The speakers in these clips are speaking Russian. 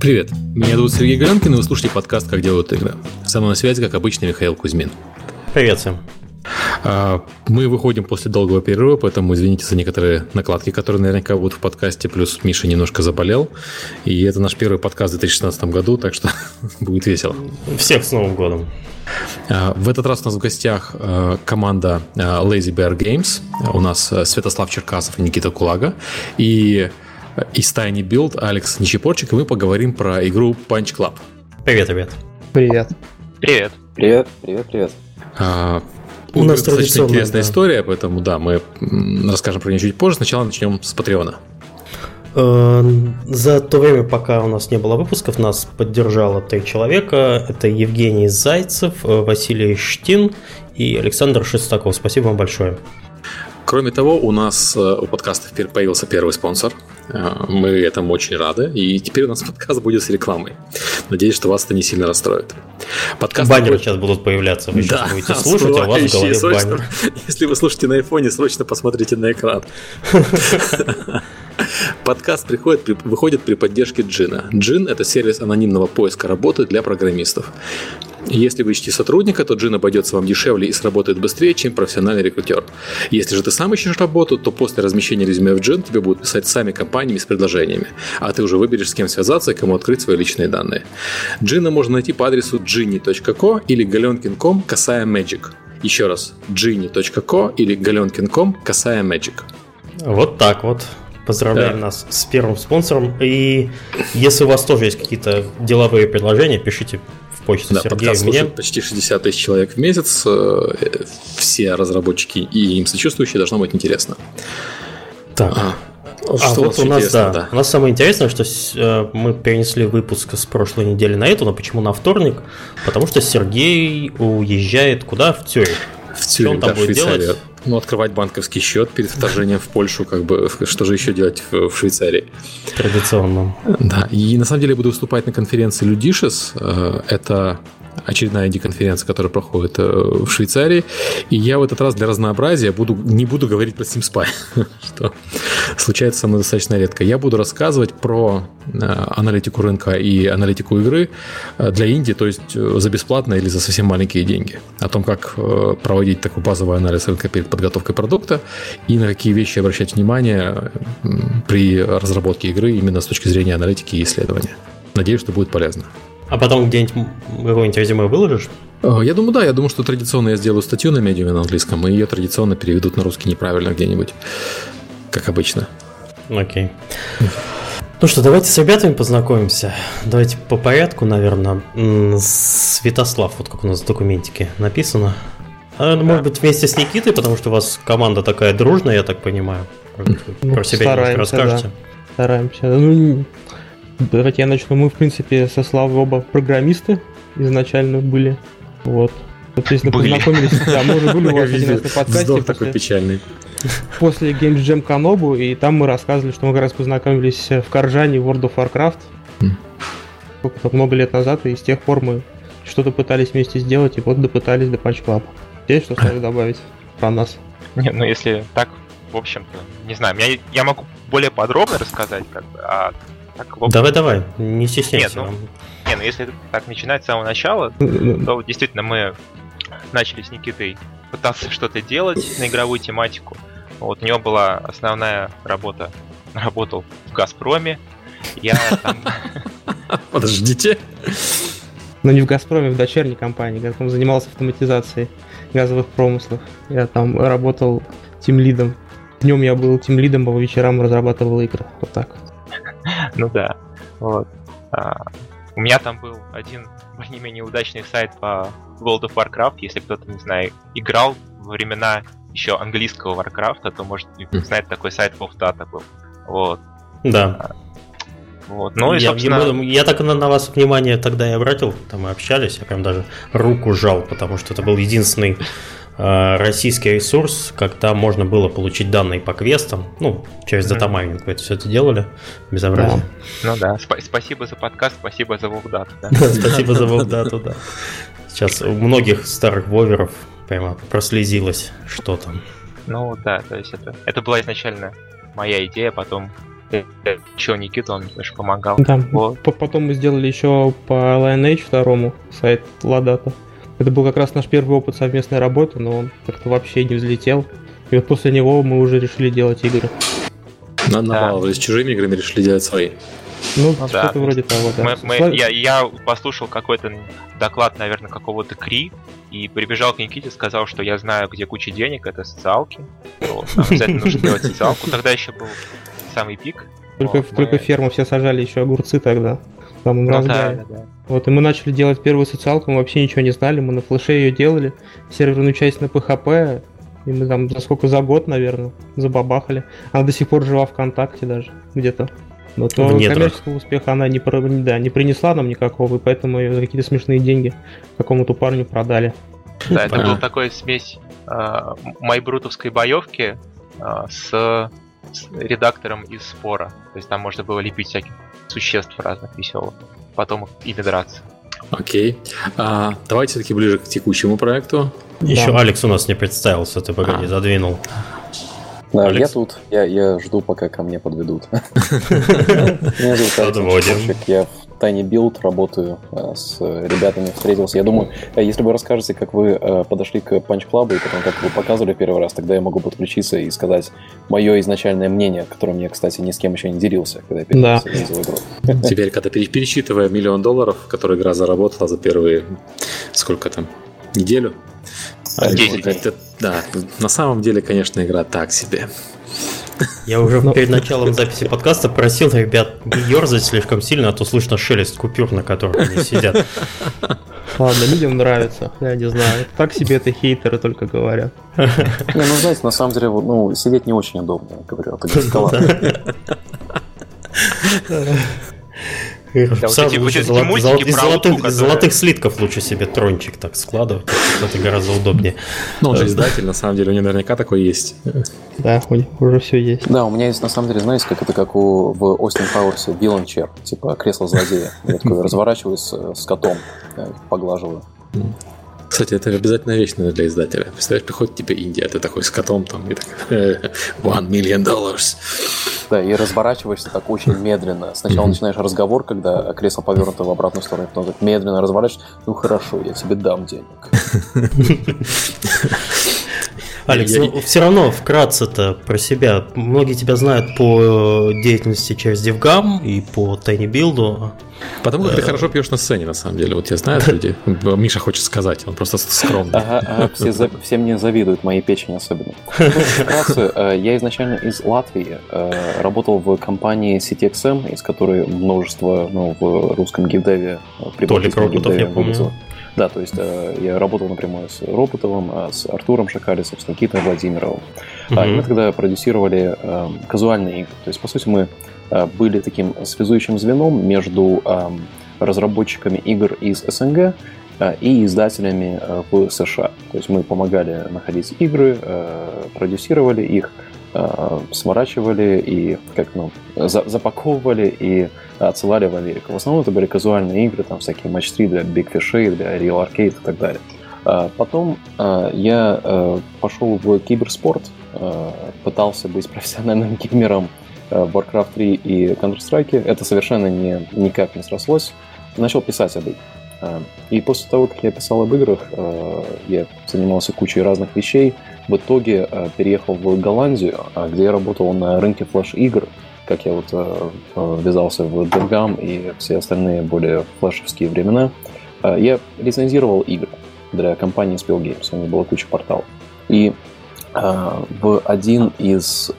Привет, меня зовут Сергей Гранкин, и вы слушаете подкаст «Как делают игры». Со мной на связи, как обычно, Михаил Кузьмин. Привет всем. А, мы выходим после долгого перерыва, поэтому извините за некоторые накладки, которые наверняка будут в подкасте. Плюс Миша немножко заболел. И это наш первый подкаст в 2016 году, так что будет весело. Всех с Новым годом. А, в этот раз у нас в гостях а, команда Lazy Bear Games. У нас Святослав Черкасов и Никита Кулага. И из Tiny Build Алекс Нищепорчик, и мы поговорим про игру Punch Club. Привет, ребят. Привет. Привет. Привет, привет, привет. У нас достаточно интересная да. история, поэтому да, мы расскажем про нее чуть позже. Сначала начнем с Патреона. Э, за то время, пока у нас не было выпусков, нас поддержало три человека. Это Евгений Зайцев, э, Василий Штин и Александр Шестаков. Спасибо вам большое. Кроме того, у нас э, у подкаста теперь появился первый спонсор. Мы этому очень рады. И теперь у нас подкаст будет с рекламой. Надеюсь, что вас это не сильно расстроит. Подкаст Баннеры будет... сейчас будут появляться. Вы да, сейчас будете слушать, а у вас в голове срочно, баннер. Если вы слушаете на айфоне, срочно посмотрите на экран. Подкаст приходит, выходит при поддержке Джина. Джин – это сервис анонимного поиска работы для программистов. Если вы ищете сотрудника, то Джин обойдется вам дешевле и сработает быстрее, чем профессиональный рекрутер. Если же ты сам ищешь работу, то после размещения резюме в Джин тебе будут писать сами компаниями с предложениями, а ты уже выберешь, с кем связаться и кому открыть свои личные данные. Джина можно найти по адресу ginny.co или galenkin.com касая magic. Еще раз, ginny.co или galenkin.com касая magic. Вот так вот. Поздравляем да. нас с первым спонсором. И если у вас тоже есть какие-то деловые предложения, пишите в почту да, Сергея мне. почти 60 тысяч человек в месяц. Э, все разработчики и им сочувствующие должно быть интересно. Так. А, а вот у нас, да, да, у нас самое интересное, что э, мы перенесли выпуск с прошлой недели на эту, но почему на вторник? Потому что Сергей уезжает куда? В Цюрих. В Цюрих, он там да, будет делать? Ну, открывать банковский счет перед вторжением в Польшу, как бы, что же еще делать в, в Швейцарии? Традиционно. Да, и на самом деле я буду выступать на конференции Ludicious. Э, это очередная инди-конференция, которая проходит э, в Швейцарии. И я в этот раз для разнообразия буду, не буду говорить про Steam Spy, что случается со мной достаточно редко. Я буду рассказывать про э, аналитику рынка и аналитику игры э, для инди, то есть за бесплатно или за совсем маленькие деньги. О том, как проводить такой базовый анализ рынка перед подготовкой продукта и на какие вещи обращать внимание при разработке игры именно с точки зрения аналитики и исследования. Надеюсь, что будет полезно. А потом где-нибудь какое-нибудь резюме выложишь? Э, я думаю, да. Я думаю, что традиционно я сделаю статью на медиуме на английском, и ее традиционно переведут на русский неправильно где-нибудь. Как обычно. Окей. Ну что, давайте с ребятами познакомимся. Давайте по порядку, наверное. Святослав, вот как у нас в документике написано. А, ну, может быть, вместе с Никитой, потому что у вас команда такая дружная, я так понимаю. Ну, Про себя немножко расскажете. Да. Стараемся. Ну, Давайте я начну. Мы, в принципе, со Славой оба программисты изначально были. Вот. Соответственно, были. познакомились. Да, мы уже были у вас один раз на подкасте. такой печальный. После Games Jam Канобу, и там мы рассказывали, что мы как раз познакомились в Коржане World of Warcraft. Сколько-то много лет назад, и с тех пор мы что-то пытались вместе сделать, и вот допытались до Punch Club. Есть что сразу добавить про нас? Не, ну если так, в общем-то, не знаю, я, я могу более подробно рассказать, как бы, а так, давай, давай, не стесняйся. Нет, ну, не, ну если так начинать с самого начала, то действительно мы начали с Никитой пытаться что-то делать на игровую тематику. Вот у него была основная работа, работал в Газпроме. Я там... Подождите. Но не в Газпроме, в дочерней компании. Там занимался автоматизацией газовых промыслов. Я там работал тим лидом. Днем я был тим лидом, а по вечерам разрабатывал игры. Вот так. Ну да. Вот. А, у меня там был один более-менее удачный сайт по World of Warcraft. Если кто-то, не знаю, играл во времена еще английского Warcraft, то, может, mm. знает такой сайт WoWData был. Вот. Да. А, вот. Ну, и, я, собственно... я, я так на, на вас внимание тогда и обратил, там мы общались, я прям даже руку жал, потому что это был единственный российский ресурс, когда можно было получить данные по квестам, ну, через datamining вы это все это делали, безобразие. Да. Ну да, Сп- спасибо за подкаст, спасибо за Вовдату. Да. Спасибо за Вовдату, да. Сейчас у многих старых воверов прямо прослезилось что там. Ну да, то есть это, это была изначально моя идея, потом еще Никита, он тоже помогал. Да, вот. потом мы сделали еще по Lineage второму сайт Ладата. Это был как раз наш первый опыт совместной работы, но он как-то вообще не взлетел. И вот после него мы уже решили делать игры. На, на да. с чужими играми решили делать свои. Ну, ну да. что-то вроде того, да. Мы, мы, я, я послушал какой-то доклад, наверное, какого-то Кри, и прибежал к Никите, сказал, что я знаю, где куча денег, это социалки. Вот, обязательно нужно делать социалку. Тогда еще был самый пик. Только, вот, только мы... ферму все сажали еще огурцы тогда. Там ну, да, да, да. Вот, и мы начали делать первую социалку, мы вообще ничего не знали, мы на флеше ее делали, серверную часть на PHP, и мы там за сколько, за год, наверное, забабахали. Она до сих пор жива ВКонтакте даже, где-то. Но то коммерческого успеха она не, да, не принесла нам никакого, и поэтому ее за какие-то смешные деньги какому-то парню продали. Да, это был такой смесь э, майбрутовской боевки э, с, с редактором из спора. То есть там можно было лепить всяких существ разных веселых, потом ими драться. Окей. А, давайте все-таки ближе к текущему проекту. Еще да. Алекс у нас не представился, ты погоди, а. задвинул. Да, Алекс? я тут, я, я жду, пока ко мне подведут. Меня зовут Алекс я в Tiny Build работаю э, с ребятами, встретился. Я думаю, э, если вы расскажете, как вы э, подошли к Punch Club и потом как вы показывали первый раз, тогда я могу подключиться и сказать мое изначальное мнение, которым я, кстати, ни с кем еще не делился, когда я да. игру. Теперь, когда пересчитывая миллион долларов, которые игра заработала за первые, сколько там, неделю, 10 это, да, на самом деле, конечно, игра так себе. Я уже Но... перед началом записи подкаста просил ребят не ерзать слишком сильно, а то слышно шелест купюр, на которых они сидят. Ладно, людям нравится, я не знаю. Так себе это хейтеры только говорят. Не, ну знаете, на самом деле, ну, сидеть не очень удобно, я говорю, это эскалатор. Сразу лучше золот, золот, из золотых, слитков лучше себе трончик так складывать. Это гораздо удобнее. Ну, он же издатель, на самом деле, у него наверняка такой есть. Да, уже все есть. Да, у меня есть, на самом деле, знаете, как это как у в Austin Powers Villain Chair, типа кресло злодея. Я такой разворачиваюсь с котом, поглаживаю. Кстати, это обязательно вещь для издателя. Представляешь, приходит тебе Индия, ты такой с котом там, и так, one million dollars. Да, и разворачиваешься так очень медленно. Сначала mm-hmm. начинаешь разговор, когда кресло повернуто в обратную сторону, потом так медленно разворачиваешься. Ну хорошо, я тебе дам денег. Алекс, я... ну, все равно вкратце-то про себя. Многие тебя знают по деятельности через DevGam и по Tiny Build. Потому как ты хорошо пьешь на сцене, на самом деле. Вот тебя знают люди. Миша хочет сказать, он просто скромный. Ага, ага все, за, все мне завидуют, моей печени особенно. Ну, вкратце, э, я изначально из Латвии. Э, работал в компании CTXM, из которой множество ну, в русском геймдеве. Э, Толик Роботов, я помню. Да, то есть э, я работал напрямую с Роботовым, а с Артуром Шакалисом, с Никитой Владимировым. Mm-hmm. И мы тогда продюсировали э, казуальные игры. То есть, по сути, мы э, были таким связующим звеном между э, разработчиками игр из СНГ э, и издателями в США. То есть мы помогали находить игры, продюсировали их, э, сворачивали и как ну, за, запаковывали и отсылали в Америку. В основном это были казуальные игры, там всякие матч 3 для Big Fish, для Real Arcade и так далее. А потом э, я э, пошел в киберспорт, э, пытался быть профессиональным геймером в Warcraft 3 и Counter-Strike. Это совершенно не, никак не срослось. Начал писать об играх. И после того, как я писал об играх, я занимался кучей разных вещей. В итоге переехал в Голландию, где я работал на рынке флеш-игр, как я вот ввязался в DevGam и все остальные более флешевские времена. Я лицензировал игры для компании Spill Games. У них была куча порталов. И в один из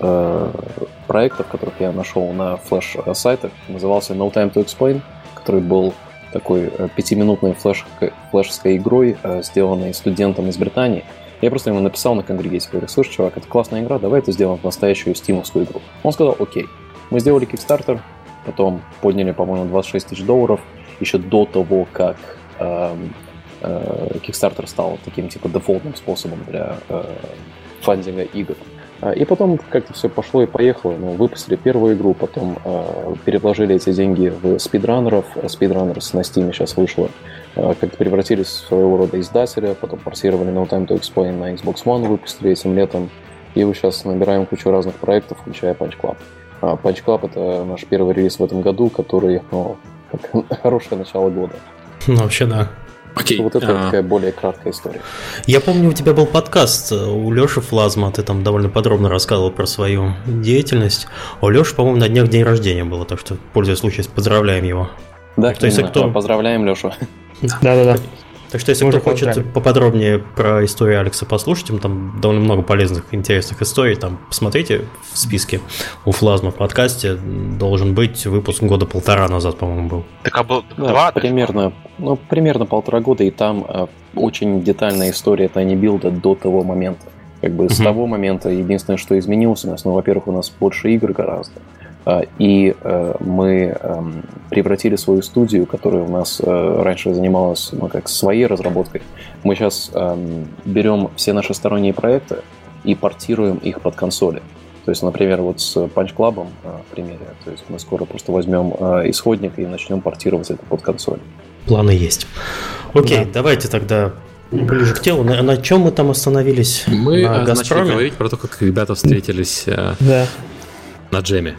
проектов, которых я нашел на флеш-сайтах, назывался No Time to Explain, который был такой э, пятиминутной флеш флешской игрой, э, сделанной студентом из Британии. Я просто ему написал на конгрегейте, говорю, слушай, чувак, это классная игра, давай это сделаем в настоящую стимовскую игру. Он сказал, окей. Мы сделали Kickstarter, потом подняли, по-моему, 26 тысяч долларов, еще до того, как эм, э, Kickstarter стал таким, типа, дефолтным способом для э, фандинга игр. А, и потом как-то все пошло и поехало. Ну, выпустили первую игру, потом э, переложили эти деньги в спидранеров. Speedrunners на Steam сейчас вышло. Э, как-то превратились в своего рода издателя, потом портировали No Time to Explain на Xbox One, выпустили этим летом. И вот сейчас набираем кучу разных проектов, включая Punch Club. А Punch Club это наш первый релиз в этом году, который, ну, хорошее начало года. Ну, вообще, да. Окей. Вот это а... такая более краткая история. Я помню, у тебя был подкаст э, у Леши Флазма, ты там довольно подробно рассказывал про свою деятельность. У Леши, по-моему, на днях день рождения было, так что, пользуясь случаем, поздравляем его. Да, так, если кто... поздравляем Лешу. Да-да-да. Так что, если Можно кто хочет поподробнее про историю Алекса послушать, там довольно много полезных, интересных историй, там посмотрите в списке у Флазма в подкасте, должен быть выпуск года полтора назад, по-моему, был. Так а был да, два? Примерно, ну, примерно полтора года, и там э, очень детальная история Tiny Build до того момента. Как бы uh-huh. с того момента единственное, что изменилось у нас, ну, во-первых, у нас больше игр гораздо. А, и э, мы эм, превратили свою студию, которая у нас э, раньше занималась ну, как своей разработкой, мы сейчас эм, берем все наши сторонние проекты и портируем их под консоли. То есть, например, вот с Punch Club э, в примере, то есть мы скоро просто возьмем исходник и начнем портировать это под консоль. Планы есть. Окей, да. давайте тогда ближе к телу. На, на чем мы там остановились? Мы на начали говорить про то, как ребята встретились да. на джеме.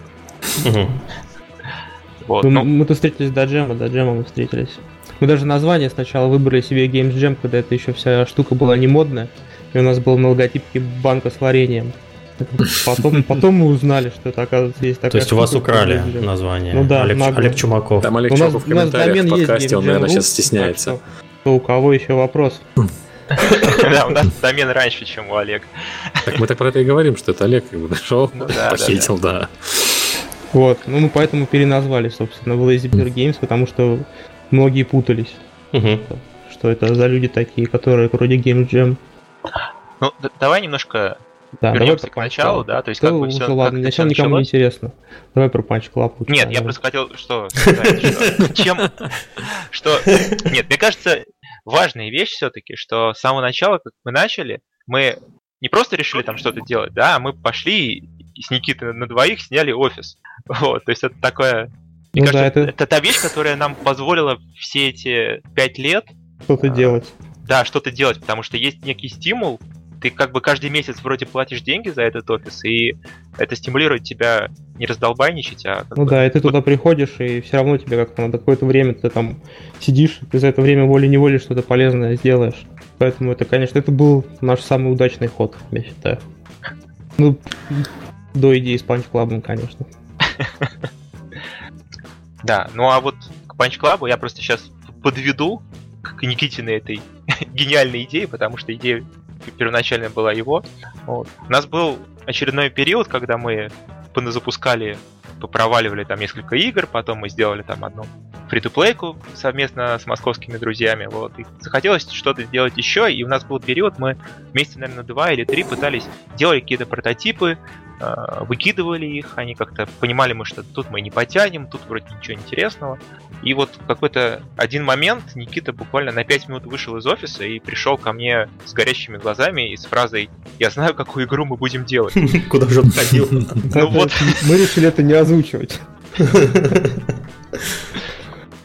Вот, мы, ну... Мы-то встретились до джема, до джема мы встретились. Мы даже название сначала выбрали себе Games Jam, когда это еще вся штука была не модная. И у нас был на логотипе банка с вареньем. Потом, потом мы узнали, что это, оказывается, есть такая То есть у вас украли название? Ну да, Олег, Олег Чумаков. Там Олег Чумаков в комментариях в подкасте, он, наверное, сейчас стесняется. у кого еще вопрос? Да, у нас домен раньше, чем у Олега. Так мы так про это и говорим, что это Олег как бы нашел, ну похитил, да. Вот, ну мы поэтому переназвали, собственно, в Lazy Bear Games, потому что многие путались, угу. что это за люди такие, которые вроде Game Jam. Ну, давай немножко да, вернемся к началу, да, то есть как бы все... Ладно, как начало никому не интересно. Давай про Punch Club. Нет, я просто хотел, что... Чем... Что... Нет, мне кажется, важная вещь все-таки, что с самого начала, как мы начали, мы не просто решили там что-то делать, да, а мы пошли и с Никитой на двоих сняли офис. Вот, то есть это такое... Мне ну, кажется, да, это... это та вещь, которая нам позволила все эти пять лет... Что-то а, делать. Да, что-то делать, потому что есть некий стимул, ты как бы каждый месяц вроде платишь деньги за этот офис, и это стимулирует тебя не раздолбайничать, а... Ну бы... да, и ты туда приходишь, и все равно тебе как-то на какое-то время ты там сидишь, ты за это время волей-неволей что-то полезное сделаешь. Поэтому это, конечно, это был наш самый удачный ход, я считаю. Ну, до идеи с Punch Club, конечно. Да, ну а вот к Punch Club я просто сейчас подведу к Никитиной этой гениальной идее, потому что идея первоначально была его. Вот. У нас был очередной период, когда мы запускали, попроваливали там несколько игр, потом мы сделали там одну фри-то-плейку совместно с московскими друзьями. Вот. И захотелось что-то сделать еще, и у нас был период, мы вместе, наверное, два или три пытались делать какие-то прототипы, выкидывали их, они как-то понимали мы, что тут мы не потянем, тут вроде ничего интересного. И вот в какой-то один момент Никита буквально на 5 минут вышел из офиса и пришел ко мне с горящими глазами и с фразой «Я знаю, какую игру мы будем делать». Куда же он ходил? Ну вот. Мы решили это не озвучивать.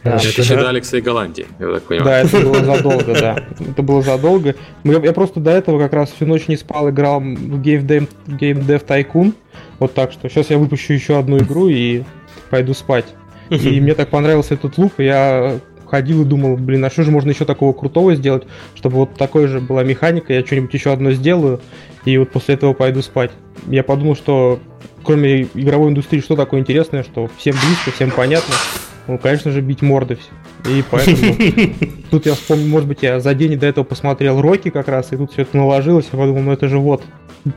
Да. Это еще до Алекса и Голландии, я так понимаю. Да, это было задолго, да. Это было задолго. Я просто до этого как раз всю ночь не спал, играл в Game Dev, Game Dev Tycoon. Вот так что сейчас я выпущу еще одну игру и пойду спать. И мне так понравился этот лук, я ходил и думал, блин, а что же можно еще такого крутого сделать, чтобы вот такой же была механика, я что-нибудь еще одно сделаю, и вот после этого пойду спать. Я подумал, что кроме игровой индустрии, что такое интересное, что всем близко, всем понятно, ну, конечно же, бить морды все. И поэтому тут я вспомнил, может быть, я за день до этого посмотрел Рокки как раз, и тут все это наложилось, я подумал, ну это же вот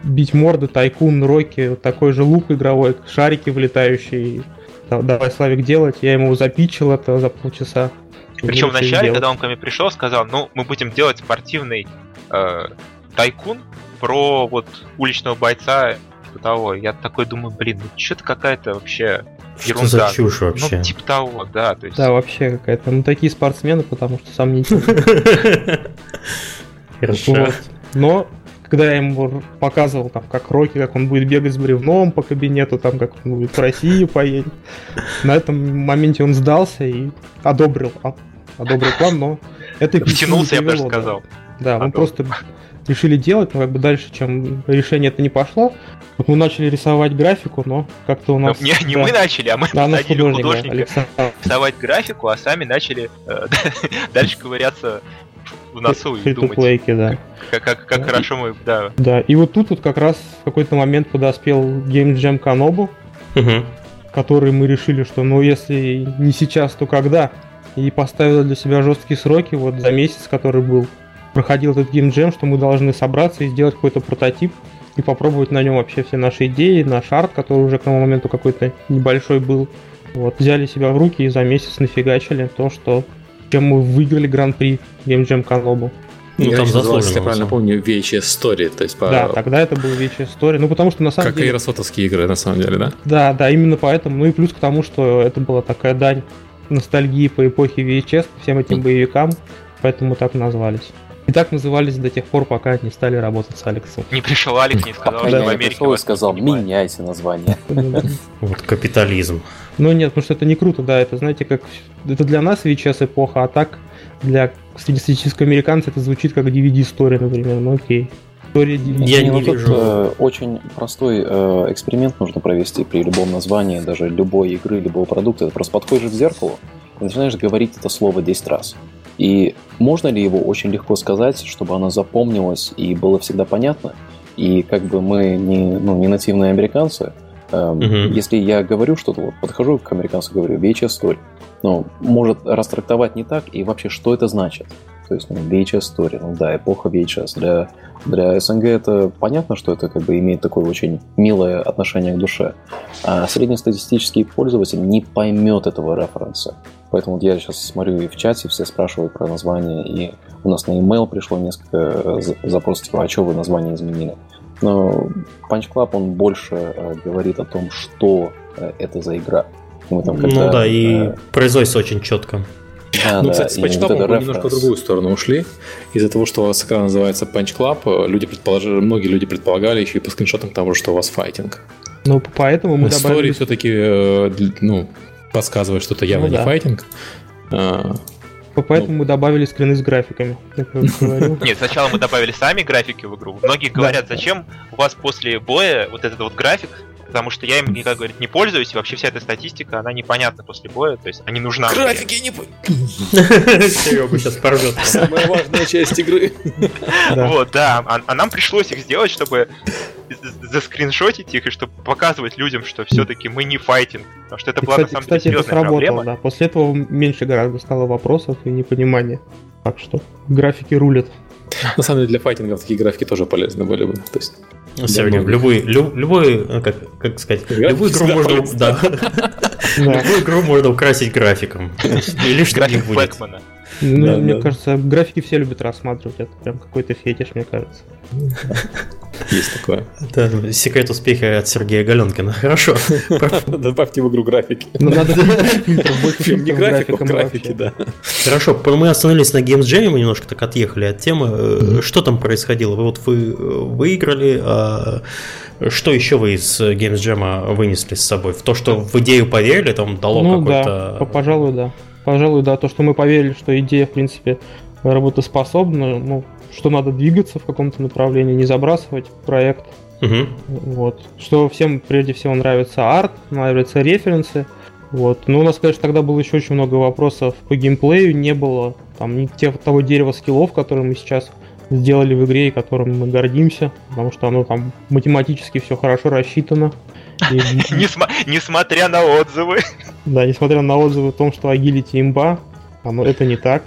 бить морды, тайкун, Рокки, такой же лук игровой, шарики вылетающие. Давай, Славик, делать. Я ему запичил это за полчаса. Причем вначале, когда он ко мне пришел, сказал, ну, мы будем делать спортивный э, тайкун про вот уличного бойца типа того. Я такой думаю, блин, ну что-то какая-то вообще что ерунда. за чушь вообще? Ну, типа того, да. То есть... Да, вообще какая-то. Ну, такие спортсмены, потому что сам не Хорошо. Но когда я ему показывал, там, как Рокки, как он будет бегать с бревном по кабинету, там, как он будет в Россию поедет, на этом моменте он сдался и одобрил, одобрил план, но это Втянулся, я бы даже сказал. Да, он просто решили делать, но как бы дальше, чем решение это не пошло. Вот мы начали рисовать графику, но как-то у нас... Не, не да, мы начали, а мы да, посадили художник, художника да, рисовать графику, а сами начали э, дальше ковыряться в носу и думать, да. как, как, как хорошо мы, да. Да, и вот тут вот как раз в какой-то момент подоспел Game Jam Kanobu, Мгм. который мы решили, что ну если не сейчас, то когда? И поставили для себя жесткие сроки, вот за месяц, который был, проходил этот Jam, что мы должны собраться и сделать какой-то прототип и попробовать на нем вообще все наши идеи, наш арт, который уже к тому моменту какой-то небольшой был. Вот, взяли себя в руки и за месяц нафигачили то, что чем мы выиграли гран-при Jam Kanobu. Ну, Я там заслуженно, если я правильно помню, VHS Story, то есть по... Да, тогда это был вечная история. Ну, потому что на самом как и деле... Росотовские игры, на самом деле, да? Да, да, именно поэтому. Ну и плюс к тому, что это была такая дань ностальгии по эпохе VHS, по всем этим боевикам, поэтому так назвались. И так назывались до тех пор, пока не стали работать с Алексом. Не пришел Алекс, не сказал, что в Америке вас сказал, меняйте название. Вот капитализм. Ну нет, потому что это не круто, да, это, знаете, как... Это для нас VHS эпоха, а так для среднестатистического американца это звучит как DVD-история, например, ну окей. Я не ну, тут, вижу. э, очень простой э, эксперимент нужно провести при любом названии, даже любой игры, любого продукта. Это просто подходишь к зеркалу и начинаешь говорить это слово 10 раз. И можно ли его очень легко сказать, чтобы оно запомнилось и было всегда понятно? И как бы мы не, ну, не нативные американцы, эм, Мгм. если я говорю что-то, вот подхожу к американцу, говорю VHS Story, ну, может растрактовать не так, и вообще, что это значит? То есть, ну, VHS Story, ну да, эпоха VHS. Для, для СНГ это понятно, что это как бы имеет такое очень милое отношение к душе. А среднестатистический пользователь не поймет этого референса. Поэтому вот я сейчас смотрю и в чате все спрашивают про название, и у нас на email пришло несколько э, за- запросов, типа, а что вы название изменили? Но Punch Club, он больше э, говорит о том, что э, это за игра. Мы там Ну да, и э, производится очень четко. да, ну, да, кстати, с Punch вот Club это мы немножко в другую сторону ушли. Из-за того, что у вас экран называется Punch Club, люди предположили, многие люди предполагали еще и по скриншотам того, что у вас файтинг. Ну, поэтому мы Story добавили... все-таки, ну, подсказывает, что это явно Ну не да. файтинг. А, Поэтому мы добавили скрины с графиками, как я уже говорил. Нет, сначала мы добавили сами графики в игру. Многие говорят, зачем у вас после боя вот этот вот график, потому что я им, как говорит, не пользуюсь, и вообще вся эта статистика, она непонятна после боя, то есть они нужна. Графики не... Серега сейчас порвет. Самая важная часть игры. Вот, да, а, а нам пришлось их сделать, чтобы заскриншотить их и чтобы показывать людям, что все-таки мы не файтинг. Потому что это И, была на кстати, самом деле кстати, это серьезная сработало, проблема. да. После этого меньше гораздо стало вопросов и непонимания. Так что графики рулят. На самом деле для файтингов такие графики тоже полезны были бы. То есть, Сергей, в любой, лю- любой, э, как, как сказать, График любую игру можно, да, любую игру можно украсить графиком. Или что График будет. Бэкмана. Ну, Да, мне да. кажется, графики все любят рассматривать. Это прям какой-то фетиш, мне кажется. есть такое. Это секрет успеха от Сергея Галенкина. Хорошо. Добавьте в игру графики. Ну, надо больше не графику, графикам графики, да. Хорошо, мы остановились на Games Jam, мы немножко так отъехали от темы. Э, Что там происходило? Вы вот вы э, выиграли, а что еще вы из Games Jam вынесли с собой? В то, что в идею поверили, там дало Ну да, какой-то... по- пожалуй, да. Пожалуй, да. То, что мы поверили, что идея, в принципе, работоспособна, ну, что надо двигаться в каком-то направлении, не забрасывать проект. Мгм. Вот. Что всем прежде всего нравится арт, нравятся референсы. Вот. Но у нас, конечно, тогда было еще очень много вопросов по геймплею, не было там ни тех, того дерева скиллов, которые мы сейчас сделали в игре и которым мы гордимся, потому что оно там математически все хорошо рассчитано. Несмотря на отзывы. да, несмотря на отзывы о том, что агилити имба, оно это не так.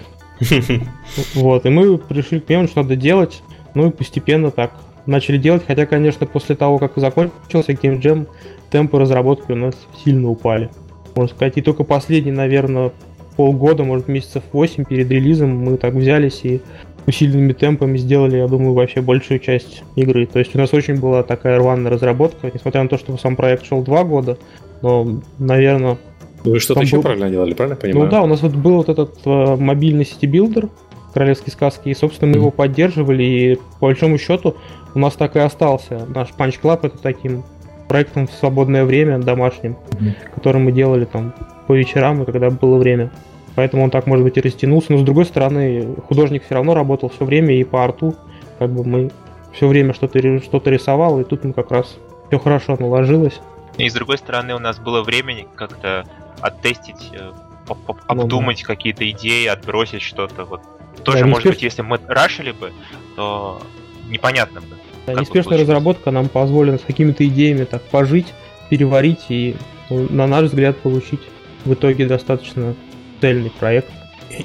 Вот, и мы пришли к мнению, что надо делать, ну и постепенно так начали делать, хотя, конечно, после того, как закончился Game Jam, темпы разработки у нас сильно упали. Можно сказать, и только последние, наверное, полгода, может, месяцев 8 перед релизом мы так взялись и усиленными темпами сделали, я думаю, вообще большую часть игры. То есть у нас очень была такая рваная разработка, несмотря на то, что сам проект шел два года, но, наверное, Вы что-то еще был- правильно делали, правильно я понимаю? ну да, у нас вот был вот этот э, мобильный city builder королевские сказки, и, собственно, мы Мгм. его поддерживали, и по большому счету у нас так и остался. Наш Punch Club это таким проектом в свободное время домашним, Мгм. который мы делали там по вечерам, и когда было время. Поэтому он так, может быть, и растянулся. Но с другой стороны, художник все равно работал все время, и по арту как бы мы все время что-то что рисовал, и тут мы как раз все хорошо наложилось. И с другой стороны, у нас было времени как-то оттестить, э, обдумать ну, да. какие-то идеи, отбросить что-то. Вот тоже, да, может быть, если мы рашили бы, то непонятно бы. Да, неспешная разработка нам позволила с какими-то идеями так пожить, переварить и, ну, на наш взгляд, получить в итоге достаточно цельный проект.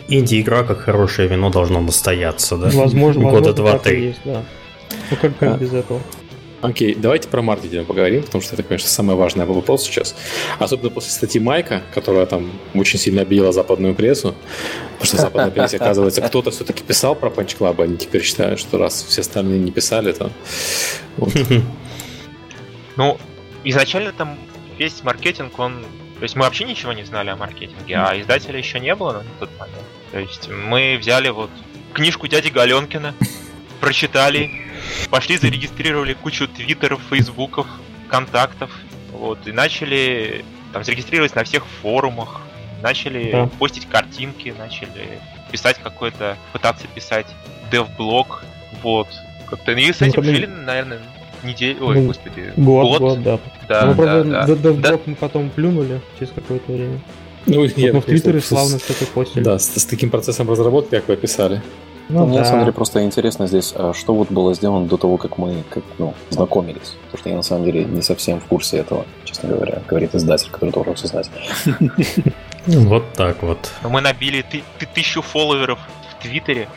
Инди-игра, как хорошее вино, должно настояться, да? Возможно, года два-три. Ну как, как без этого? Окей, давайте про маркетинг поговорим, потому что это, конечно, самое важное вопрос сейчас. Особенно после статьи Майка, которая там очень сильно обидела западную прессу. Потому что западная пресса, оказывается, кто-то все-таки писал про Punch Club, они теперь считают, что раз все остальные не писали, то... Ну, изначально там весь маркетинг, он... То есть мы вообще ничего не знали о маркетинге, а издателя еще не было на тот момент. То есть мы взяли вот книжку дяди Галенкина, прочитали, пошли зарегистрировали кучу твиттеров, фейсбуков, контактов, вот, и начали там зарегистрировались на всех форумах, начали да. постить картинки, начали писать какой-то, пытаться писать дев-блог, вот. Как-то и с ну, этим ну, жили, наверное, неделю, ой, ну, господи, год. Год, да. Да, ну, правда, да, да. Да. мы потом плюнули через какое-то время. Ну, вот нет, мы в Твиттере славно что-то постили. Да, с, с таким процессом разработки, как вы писали. Ну, Мне, да. на самом деле, просто интересно здесь, а что вот было сделано до того, как мы как, ну, знакомились. Потому что я, на самом деле, не совсем в курсе этого, честно говоря, говорит издатель, который должен все знать. Вот так вот. Мы набили ты, ты тысячу фолловеров в Твиттере.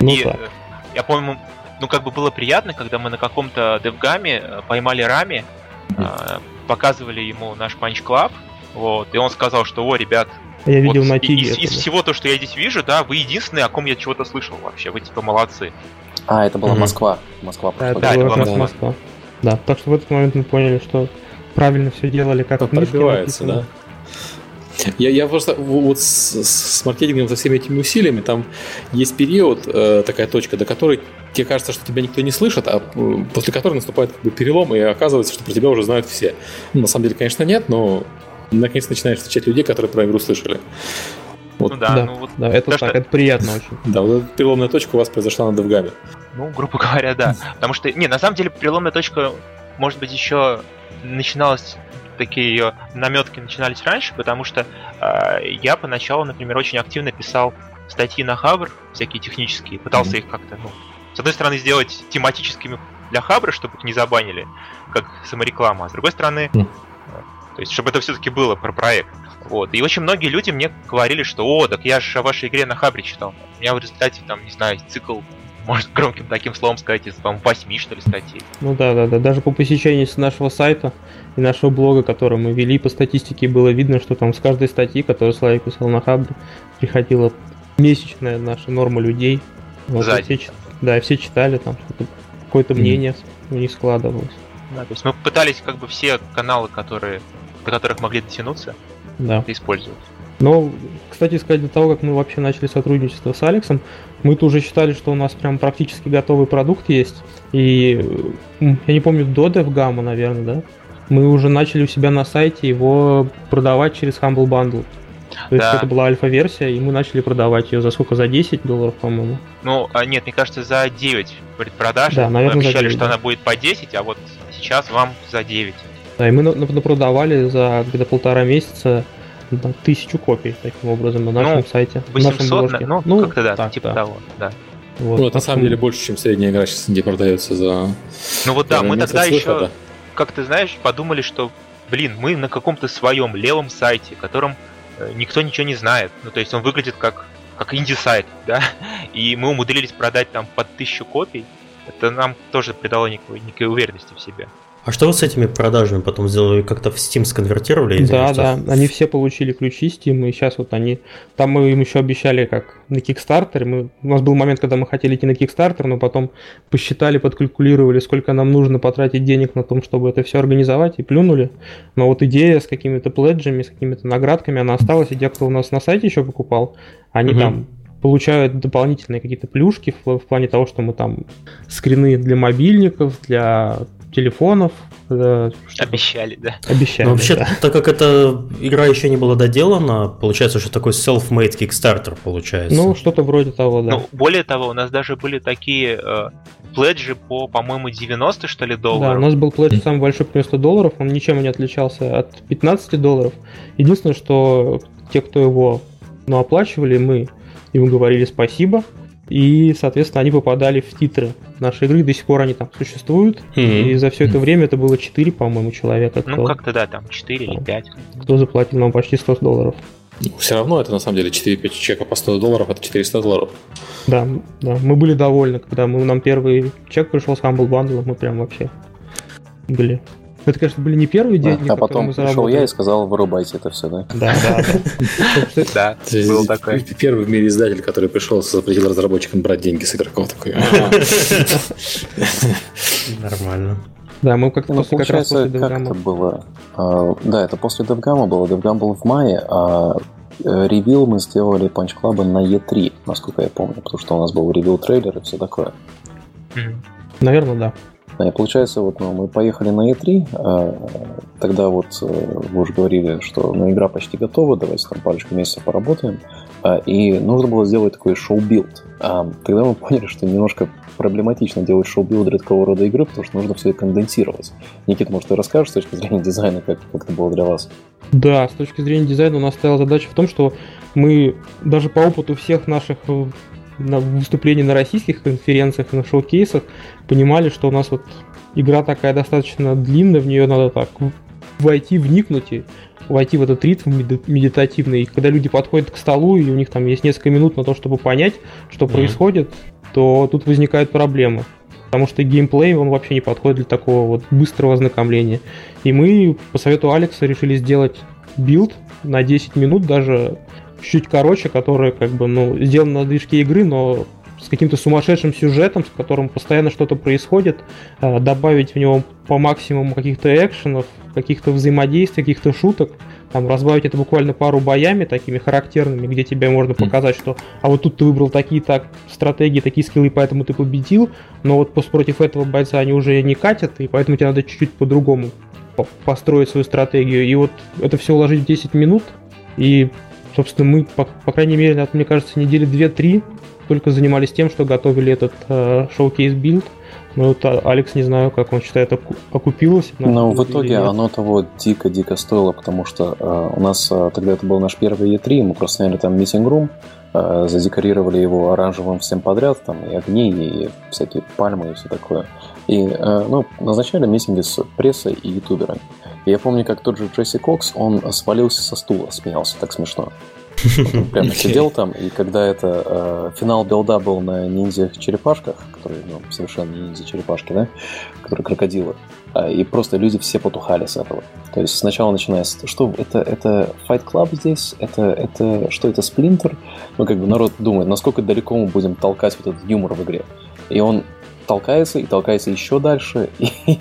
Ну, так. Э, я помню, ну как бы было приятно, когда мы на каком-то девгаме э, поймали Рами, mm показывали ему наш Punch Club, вот, и он сказал, что, о, ребят, я вот видел на Тиге. Из, из всего то, что я здесь вижу, да, вы единственные, о ком я чего-то слышал вообще. Вы типа молодцы. А, это была Москва. Москва да, да, это была Москва. Москва. Да, так что в этот момент мы поняли, что правильно все делали, как пробивается, да. Я, я просто вот с, с маркетингом, со всеми этими усилиями, там есть период, э, такая точка, до которой тебе кажется, что тебя никто не слышит, а после которой наступает как бы перелом, и оказывается, что про тебя уже знают все. Ну, на самом деле, конечно, нет, но наконец начинаешь встречать людей, которые про игру слышали. Вот. Ну да, да, ну вот да это то, так, что... это приятно очень. Да, вот эта переломная точка у вас произошла на Девгаме. Ну, грубо говоря, да. Потому что, не, на самом деле, переломная точка, может быть, еще начиналась такие ее наметки начинались раньше, потому что э, я поначалу, например, очень активно писал статьи на Хабр, всякие технические, пытался mm-hmm. их как-то, ну, с одной стороны, сделать тематическими для Хабра, чтобы их не забанили, как самореклама, а с другой стороны, mm-hmm. То есть, чтобы это все-таки было про проект. Вот. И очень многие люди мне говорили, что о, так я же о вашей игре на Хабре читал. У меня в результате, там, не знаю, цикл, может громким таким словом сказать, из, по-моему, 8, что ли, статей. Ну да, да, да. Даже по посещению нашего сайта и нашего блога, который мы вели, по статистике было видно, что там с каждой статьи, которую Славик писал на Хабре, приходила месячная наша норма людей. Вот, все, да, все читали там что-то, какое-то мнение mm. у них складывалось. Да, то есть мы пытались как бы все каналы, которые до которых могли дотянуться, да. использовать. Но, кстати сказать, до того, как мы вообще начали сотрудничество с Алексом, мы-то уже считали, что у нас прям практически готовый продукт есть. И я не помню, до DevGamma, наверное, да? Мы уже начали у себя на сайте его продавать через Humble Bundle. То да. есть это была альфа-версия, и мы начали продавать ее за сколько? За 10 долларов, по-моему. Ну, а нет, мне кажется, за 9 предпродаж. Да, наверное, мы обещали, 9, что да. она будет по 10, а вот сейчас вам за 9. Да, и мы напродавали за где-то полтора месяца да, тысячу копий таким образом на нашем ну, сайте. 800, на ну, ну, как-то да, так, типа да. того, да. Вот, ну, это на самом деле больше, чем средняя игра сейчас где продается за... Ну вот да, мы тогда еще, как ты знаешь, подумали, что, блин, мы на каком-то своем левом сайте, котором э, никто ничего не знает. Ну, то есть он выглядит как, как инди-сайт, да, и мы умудрились продать там под тысячу копий. Это нам тоже придало некой, некой уверенности в себе. А что вы с этими продажами потом сделали? Как-то в Steam сконвертировали? Да, да, они все получили ключи Steam, и сейчас вот они... Там мы им еще обещали, как на Kickstarter. Мы... У нас был момент, когда мы хотели идти на Kickstarter, но потом посчитали, подкалькулировали, сколько нам нужно потратить денег на том, чтобы это все организовать, и плюнули. Но вот идея с какими-то пледжами, с какими-то наградками, она осталась, и те, кто у нас на сайте еще покупал, они угу. там получают дополнительные какие-то плюшки в, в плане того, что мы там скрины для мобильников, для телефонов Да, обещали, да. Обещали. Но вообще, да. так как эта игра еще не была доделана, получается, что такой self-made Kickstarter получается. Ну, что-то вроде того, да. Ну, более того, у нас даже были такие э, пледжи по, по-моему, 90, что ли, долларов. Да, у нас был пледж самый большой по 90 долларов, он ничем не отличался от 15 долларов. Единственное, что те, кто его ну, оплачивали, мы ему говорили спасибо, и, соответственно, они попадали в титры нашей игры, до сих пор они там существуют, mm-hmm. и за все это время это было 4, по-моему, человека. Ну, кто, ну, как-то да, там 4 там, или 5. Кто заплатил нам почти 100 долларов. Ну, все равно это на самом деле 4-5 чека по 100 долларов, это 400 долларов. Да, да, мы были довольны, когда мы, нам первый чек пришел с Humble Bundle, мы прям вообще были это, конечно, были не первые деньги, да, А потом мы пришел я и сказал, вырубайте это все, да? Да, да. Да, был такой. Первый в мире издатель, который пришел, запретил разработчикам брать деньги с игроков. Такой. Нормально. Да, мы как-то ну, как раз после как это было? А, да, это после DevGam было. DevGam был в мае, а э, reveal мы сделали Punch Club на E3, насколько я помню, потому что у нас был reveal трейлер и все такое. Наверное, да. И получается, вот ну, мы поехали на E3, а, тогда вот э, вы уже говорили, что ну, игра почти готова, давайте там парочку месяцев поработаем, а, и нужно было сделать такой show build. А, тогда мы поняли, что немножко проблематично делать show build такого рода игры, потому что нужно все это конденсировать. Никита, может, ты расскажешь с точки зрения дизайна, как, как это было для вас? Да, с точки зрения дизайна у нас стояла задача в том, что мы даже по опыту всех наших э, на выступлении на российских конференциях, на шоу-кейсах понимали, что у нас вот игра такая достаточно длинная, в нее надо так войти, вникнуть и войти в этот ритм медитативный. И когда люди подходят к столу, и у них там есть несколько минут на то, чтобы понять, что mm-hmm. происходит, то тут возникают проблемы. Потому что геймплей, он вообще не подходит для такого вот быстрого ознакомления. И мы по совету Алекса решили сделать build на 10 минут даже чуть короче, который как бы, ну, сделан на движке игры, но с каким-то сумасшедшим сюжетом, с которым постоянно что-то происходит, э, добавить в него по максимуму каких-то экшенов, каких-то взаимодействий, каких-то шуток, там разбавить это буквально пару боями такими характерными, где тебе можно показать, что а вот тут ты выбрал такие так стратегии, такие скиллы, поэтому ты победил, но вот против этого бойца они уже не катят, и поэтому тебе надо чуть-чуть по-другому построить свою стратегию. И вот это все уложить в 10 минут, и Собственно, мы, по, по крайней мере, мне кажется, недели 2-3 только занимались тем, что готовили этот э, showcase build. Но вот а, Алекс, не знаю, как он считает, окупилось. Но в итоге оно того дико-дико стоило, потому что э, у нас э, тогда это был наш первый E3, мы просто сняли там meeting room, э, задекорировали его оранжевым всем подряд, там и огни, и всякие пальмы и все такое. И э, ну, назначали митинги с прессой и ютуберами. Я помню, как тот же Джесси Кокс, он свалился со стула, смеялся так смешно. Он прямо okay. сидел там, и когда это э, финал билда был на ниндзя-черепашках, которые ну, совершенно не ниндзя-черепашки, да, которые крокодилы, э, и просто люди все потухали с этого. То есть сначала начинается, что это, это Fight Club здесь, это, это что это Splinter, ну как бы народ думает, насколько далеко мы будем толкать вот этот юмор в игре. И он толкается и толкается еще дальше, и,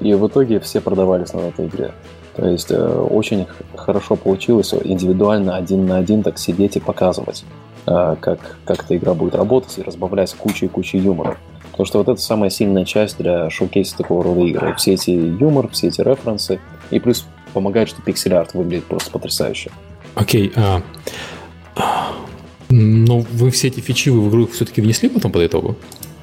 и в итоге все продавались на этой игре. То есть э, очень хорошо получилось индивидуально один на один так сидеть и показывать, э, как, как эта игра будет работать и разбавлять кучей-кучей юмора. Потому что вот это самая сильная часть для шоу-кейса такого рода игры. Все эти юмор, все эти референсы, и плюс помогает, что пиксель-арт выглядит просто потрясающе. Окей, okay, а... Ну, вы все эти фичи в игру все-таки внесли потом под итогу?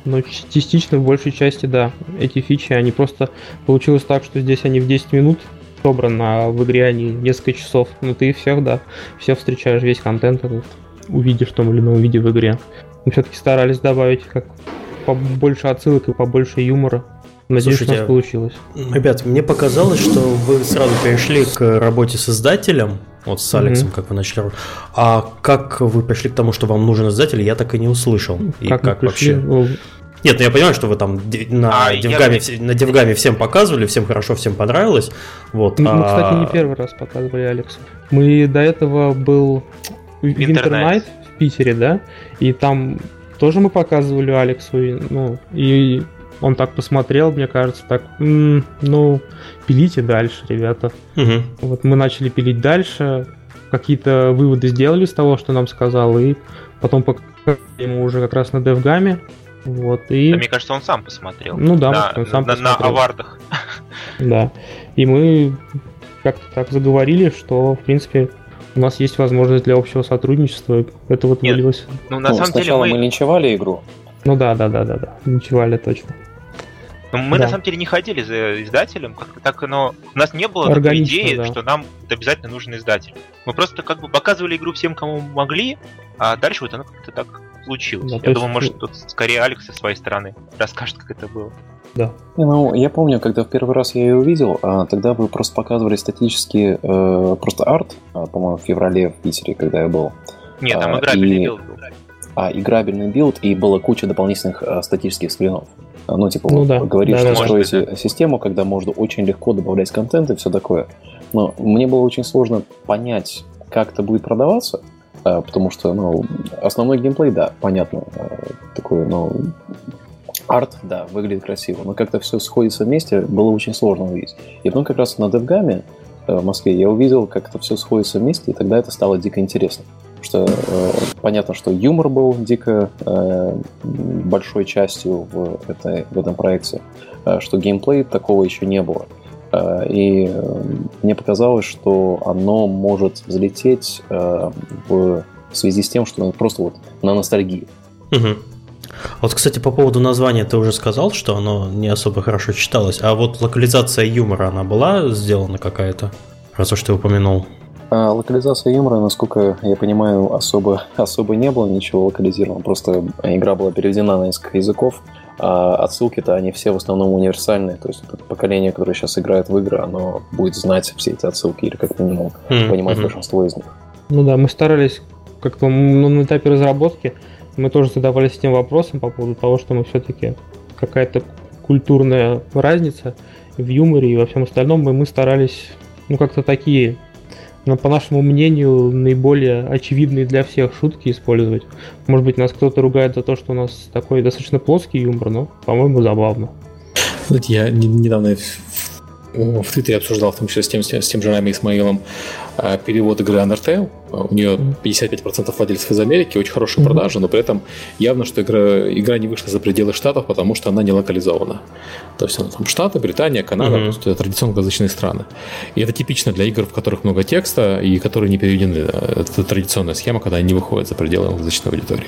Но частично в большей части, да. Эти фичи, они просто... Получилось так, что здесь они в 10 минут собраны, а в игре они несколько часов. Ну ты всех, да, все встречаешь, весь контент этот увидишь в том или ином виде в игре. Мы все-таки старались добавить как побольше отсылок и побольше юмора. Надеюсь, Слушайте, у нас получилось. Ребят, мне показалось, что вы сразу перешли к работе с издателем, вот с Алексом, mm-hmm. как вы начали. А как вы пришли к тому, что вам нужен издатель, я так и не услышал. И как, как вообще? Нет, ну я понимаю, что вы там на, а, DevGAMM 'е, я... на DevGAMM 'е всем показывали, всем хорошо, всем понравилось. Вот, мы, а... кстати, не первый раз показывали Алексу. Мы до этого был Winter в Питере, да, и там тоже мы показывали Алексу, и, ну, и он так посмотрел, мне кажется, так, м-м, ну, пилите дальше, ребята. Угу. Вот мы начали пилить дальше, какие-то выводы сделали из того, что нам сказал, и потом показали ему уже как раз на DevGame, Вот, и... Да, мне кажется, он сам посмотрел. Ну да, на, он сам на, посмотрел. на авардах. Да. И мы как-то так заговорили, что, в принципе, у нас есть возможность для общего сотрудничества. Это вот Нет. вылилось. Ну, на Ну, самом деле, сначала мы, мы линчевали игру, Ну да, да, да, да, да. Ничевали точно. Ну, мы да. на самом деле не ходили за издателем, как так оно. У нас не было такой идеи, да. что нам обязательно нужен издатель. Мы просто как бы показывали игру всем, кому могли, а дальше вот оно как-то так случилось. Да, Я есть, думаю, может, ну- тут скорее Алекс со своей стороны расскажет, как это было. Да. Не, Ну, я помню, когда в первый раз я ее увидел, а, тогда вы просто показывали статически э, просто арт, а, по-моему, в феврале в Питере, когда я был. Нет, там А, играбельный и- build был. А играбельный build, и была куча дополнительных э, статических скринов. А, Ну, типа, Ну вот да, говоришь, да, что да. быть, систему, когда можно очень легко добавлять контент и все такое. Но мне было очень сложно понять, как это будет продаваться, э, потому что, ну, основной геймплей, да, понятно, э, такой, ну, арт, да, выглядит красиво, но как-то все сходится вместе, было очень сложно увидеть. И потом как раз на DevGAMM э, в Москве я увидел, как это все сходится вместе, и тогда это стало дико интересно. Что э, понятно, что юмор был дико э, большой частью в, этой, в этом проекте, э, что геймплей такого еще не было. Э, и э, мне показалось, что оно может взлететь э, в связи с тем, что оно просто вот на ностальгии. Мгм. Вот, кстати, по поводу названия ты уже сказал, что оно не особо хорошо читалось. А вот локализация юмора, она была сделана какая-то? Раз уж ты упомянул. А локализация юмора, насколько я понимаю, особо, особо не было ничего локализировано. Просто игра была переведена на несколько языков. А отсылки-то они все в основном универсальные. То есть это поколение, которое сейчас играет в игры, оно будет знать все эти отсылки или как минимум М, понимать мгм. большинство из них. Ну да, мы старались как-то ну, на этапе разработки, мы тоже задавались этим вопросом по поводу того, что мы все-таки какая-то культурная разница в юморе и во всем остальном, и мы старались, ну, как-то такие, ну, по нашему мнению, наиболее очевидные для всех шутки использовать. Может быть, нас кто-то ругает за то, что у нас такой достаточно плоский юмор, но, по-моему, забавно. Знаете, я не- недавно в, Твиттере обсуждал, в том числе с тем, с тем же Рами Исмаилом, перевод игры Undertale. У нее 55% владельцев из Америки, очень хорошие Мгм. продажи, но при этом явно, что игра, игра не вышла за пределы Штатов, потому что она не локализована. То есть она там Штаты, Британия, Канада, Мгм. то есть традиционно язычные страны. И это типично для игр, в которых много текста и которые не переведены. Это традиционная схема, когда они не выходят за пределы англоязычной аудитории.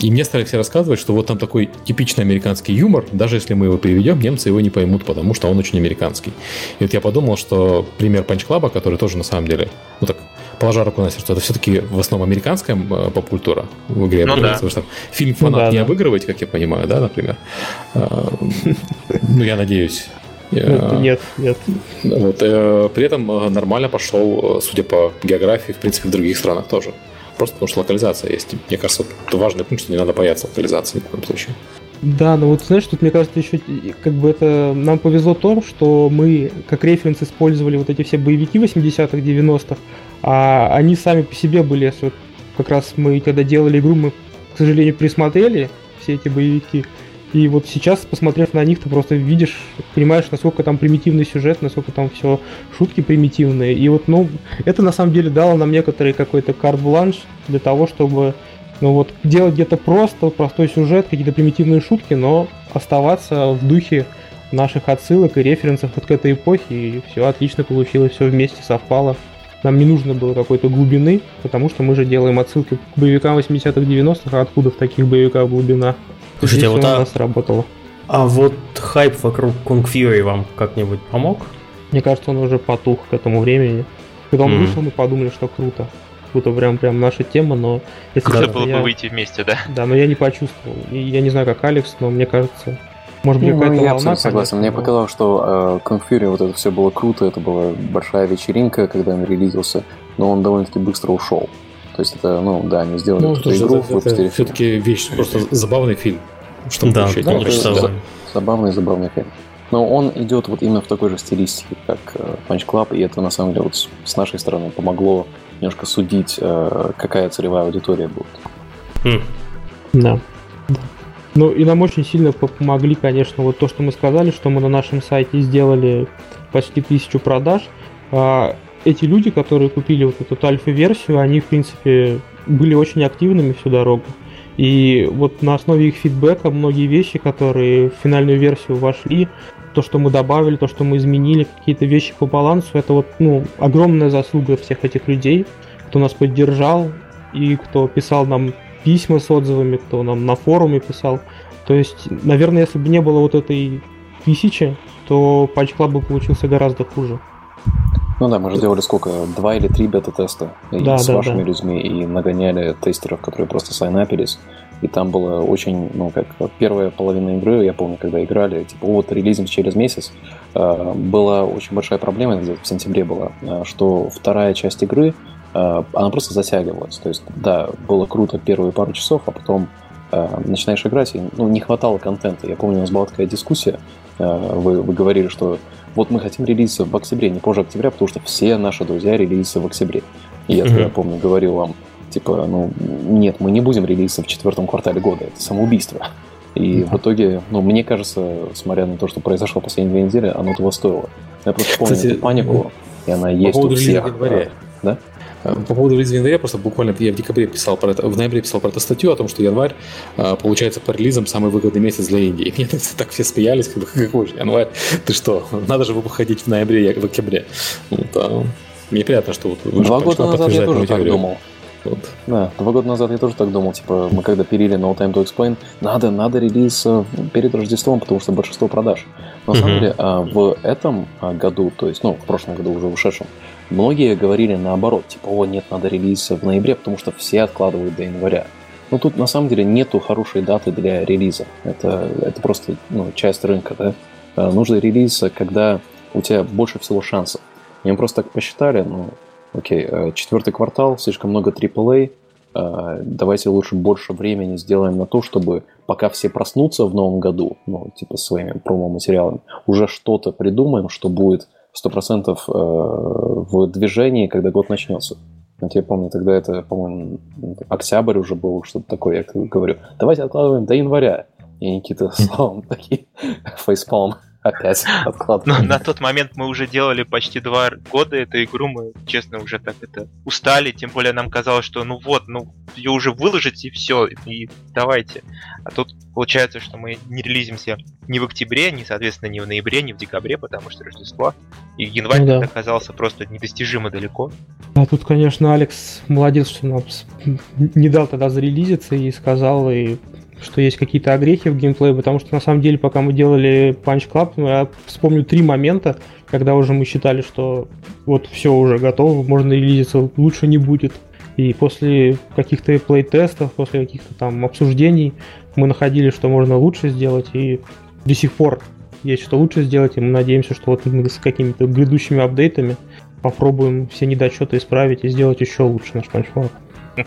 И мне стали все рассказывать, что вот там такой типичный американский юмор, даже если мы его переведем, немцы его не поймут, потому что он очень американский. И вот я подумал, что пример Панч Клаба, который тоже на самом деле, ну так, положа руку на сердце, это все-таки в основном американская э, поп-культура в игре Ну да. потому что фильм Ну фанат да, не да. обыгрываете, как я понимаю, да, например. А, Ну, я надеюсь. Ну, Э, Нет, нет. вот, э, при этом нормально пошел, судя по географии, в принципе, в других странах тоже. Просто потому что локализация есть. Мне кажется, это важный пункт, что не надо бояться локализации ни в коем случае. Да, но вот знаешь, тут мне кажется еще как бы это нам повезло то, что мы как референс использовали вот эти все боевики 80-х, 90-х, а они сами по себе были, если вот как раз мы когда делали игру, мы, к сожалению, присмотрели все эти боевики. И вот сейчас, посмотрев на них, ты просто видишь, понимаешь, насколько там примитивный сюжет, насколько там все шутки примитивные. И вот, ну, это на самом деле дало нам некоторый какой-то карт-бланш для того, чтобы ну вот делать где-то просто, простой сюжет, какие-то примитивные шутки, но оставаться в духе наших отсылок и референсов вот к этой эпохе, и все отлично получилось, все вместе совпало. Нам не нужно было какой-то глубины, потому что мы же делаем отсылки к боевикам 80-х, 90-х, а откуда в таких боевиках глубина? Слушайте, а вот всё у а- нас работало. А вот хайп вокруг Kung Fury вам как-нибудь помог? Мне кажется, он уже потух к этому времени. Когда он Мгм. вышел, мы подумали, что круто. Круто, прям, прям наша тема, но... Если Круто было я- бы выйти вместе, да? Да, но я не почувствовал. И я не знаю, как Алекс, но мне кажется, может быть, Ну, какая-то я волна. абсолютно согласен. конечно, Мне но- показалось, что э, Kung Fury вот это все было круто, это была большая вечеринка, когда он релизился, но он довольно-таки быстро ушел. То есть это, ну да, они сделали Ну, эту слушай, игру, это, выпустили фильм. все-таки вещь, просто забавный фильм. Чтобы Да, да, очень часов. забавный. Забавный, фильм. Но он идет вот именно в такой же стилистике, как э, Punch Club, и это на самом деле вот с нашей стороны помогло немножко судить, э, какая целевая аудитория будет. Хм. Да. Ну и нам очень сильно по- помогли, конечно, вот то, что мы сказали, что мы на нашем сайте сделали почти тысячу продаж. А эти люди, которые купили вот эту альфа-версию, они, в принципе, были очень активными всю дорогу. И вот на основе их фидбэка многие вещи, которые в финальную версию вошли, то, что мы добавили, то, что мы изменили, какие-то вещи по балансу, это вот, ну, огромная заслуга всех этих людей, кто нас поддержал и кто писал нам письма с отзывами, кто нам на форуме писал. То есть, наверное, если бы не было вот этой тысячи, то Club бы получился гораздо хуже. Ну да, мы же делали сколько? Два или три бета-теста да, с да, вашими да. людьми и нагоняли тестеров, которые просто сайнапились. И там было очень, ну, как первая половина игры, я помню, когда играли, типа, вот, релизим через месяц, э, была очень большая проблема, в сентябре была, э, что вторая часть игры, э, она просто затягивалась. То есть, да, было круто первые пару часов, а потом начинаешь играть, и ну, не хватало контента. Я помню, у нас была такая дискуссия, вы, вы говорили, что вот мы хотим релизиться в октябре, не позже октября, потому что все наши друзья релизятся в октябре. И я тогда, помню, говорил вам, Типа, ну, нет, мы не будем релизиться в четвертом квартале года, это самоубийство. И в итоге, ну, мне кажется, смотря на то, что произошло последние две недели, оно того стоило. Я просто помню Кстати, эту панику, и она есть по у всех. Января. Да? Э, по поводу релиза января, просто буквально я в декабре писал про это, в ноябре писал про эту статью о том, что январь э, получается по релизам самый выгодный месяц для Индии. И мне так все смеялись, как бы, какой же январь, ты что, надо же выходить в ноябре, в октябре. Вот, а, мне приятно, что вот Два года назад я тоже так думал. Вот. Да, два года назад я тоже так думал, типа, мы когда пилили No Time to Explain, надо, надо релиз э, перед Рождеством, потому что большинство продаж. На самом деле, а, в этом а, году, то есть, ну, в прошлом году уже ушедшем, многие говорили наоборот, типа, о, нет, надо релиз в ноябре, потому что все откладывают до января. Но тут на самом деле нету хорошей даты для релиза. Это, это просто ну, часть рынка, да. А, нужно релиз, когда у тебя больше всего шансов. И мы просто так посчитали, ну, Окей, э, четвертый квартал, слишком много AAA. Э, давайте лучше больше времени сделаем на то, чтобы пока все проснутся в новом году, ну, типа своими промо-материалами, уже что-то придумаем, что будет 100% э, в движении, когда год начнется. Вот я помню, тогда это, по-моему, октябрь уже был, что-то такое, я говорю, давайте откладываем до января. И Никита слава такие фейспалм. Опять откладываем. Но на тот момент мы уже делали почти два года эту игру, мы, честно, уже так это устали, тем более нам казалось, что ну вот, ну ее уже выложить и все, и давайте. А тут получается, что мы не релизимся ни в октябре, ни, соответственно, ни в ноябре, ни в декабре, потому что Рождество. И январь ну, да. оказался просто недостижимо далеко. А тут, конечно, Алекс молодец, что нам не дал тогда зарелизиться и сказал, и что есть какие-то огрехи в геймплее, потому что на самом деле, пока мы делали Punch Club, ну, я вспомню три момента, когда уже мы считали, что вот все уже готово, можно релизиться, лучше не будет. И после каких-то плей-тестов, после каких-то там обсуждений мы находили, что можно лучше сделать, и до сих пор есть что лучше сделать, и мы надеемся, что вот мы с какими-то грядущими апдейтами попробуем все недочеты исправить и сделать еще лучше наш Club.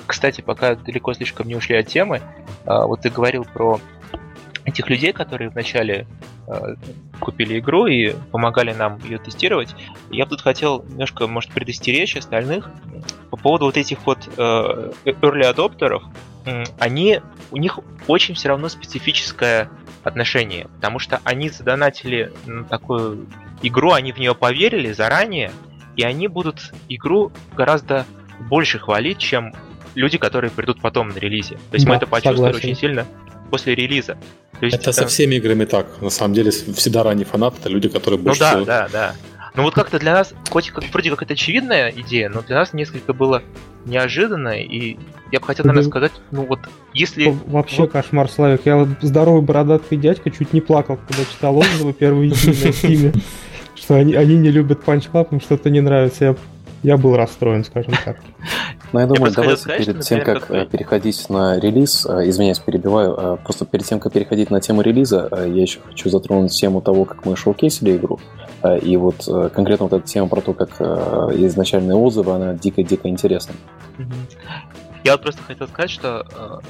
Кстати, пока далеко слишком не ушли от темы, вот ты говорил про этих людей, которые вначале э, купили игру и помогали нам ее тестировать. Я бы тут хотел немножко, может, предостеречь остальных по поводу вот этих вот э, early адоптеров. Они, у них очень все равно специфическое отношение, потому что они задонатили на такую игру, они в нее поверили заранее, и они будут игру гораздо больше хвалить, чем люди, которые придут потом на релизе. То есть да, мы это почувствовали согласен. очень сильно после релиза. То есть, это со всеми играми так. На самом деле, всегда ранний фанат это люди, которые ну больше Ну да, всего... да, да. Ну вот как-то для нас, хоть как, вроде как это очевидная идея, но для нас несколько было неожиданно, и я бы хотел, наверное, сказать, ну вот, если... Вообще вот... кошмар, Славик. Я вот здоровый бородатый дядька чуть не плакал, когда читал отзывы первые на Steam, что они, они не любят Punch Club, им что-то не нравится. Я я был расстроен, скажем так. Ну, я думаю, я давайте сказать, перед тем, как какой... Э, переходить на релиз, э, извиняюсь, перебиваю, э, просто перед тем, как переходить на тему релиза, я еще хочу затронуть тему того, как мы шоукейсили игру. И вот конкретно вот эта тема про то, как изначальные отзывы, она дико-дико интересна. Я вот просто хотел сказать, что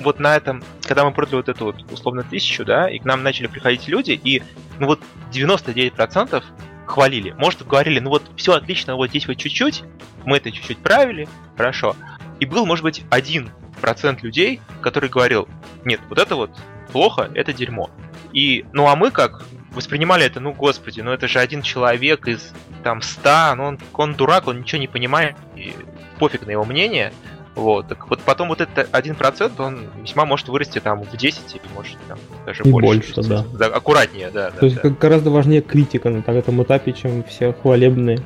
вот на этом, когда мы продали вот эту вот условно тысячу, да, и к нам начали приходить люди, и ну вот 99% хвалили. Может, говорили, ну вот все отлично, вот здесь вот чуть-чуть, мы это чуть-чуть правили, хорошо. И был, может быть, один процент людей, который говорил, нет, вот это вот плохо, это дерьмо. И, ну а мы как воспринимали это, ну господи, ну это же один человек из там ста, ну он, он дурак, он ничего не понимает, и пофиг на его мнение. Вот, так вот потом вот этот 1%, он весьма может вырасти там в 10 или может там даже и больше. больше да. да. Аккуратнее, да. То да, есть да. гораздо важнее критика на этом этапе, чем все хвалебные.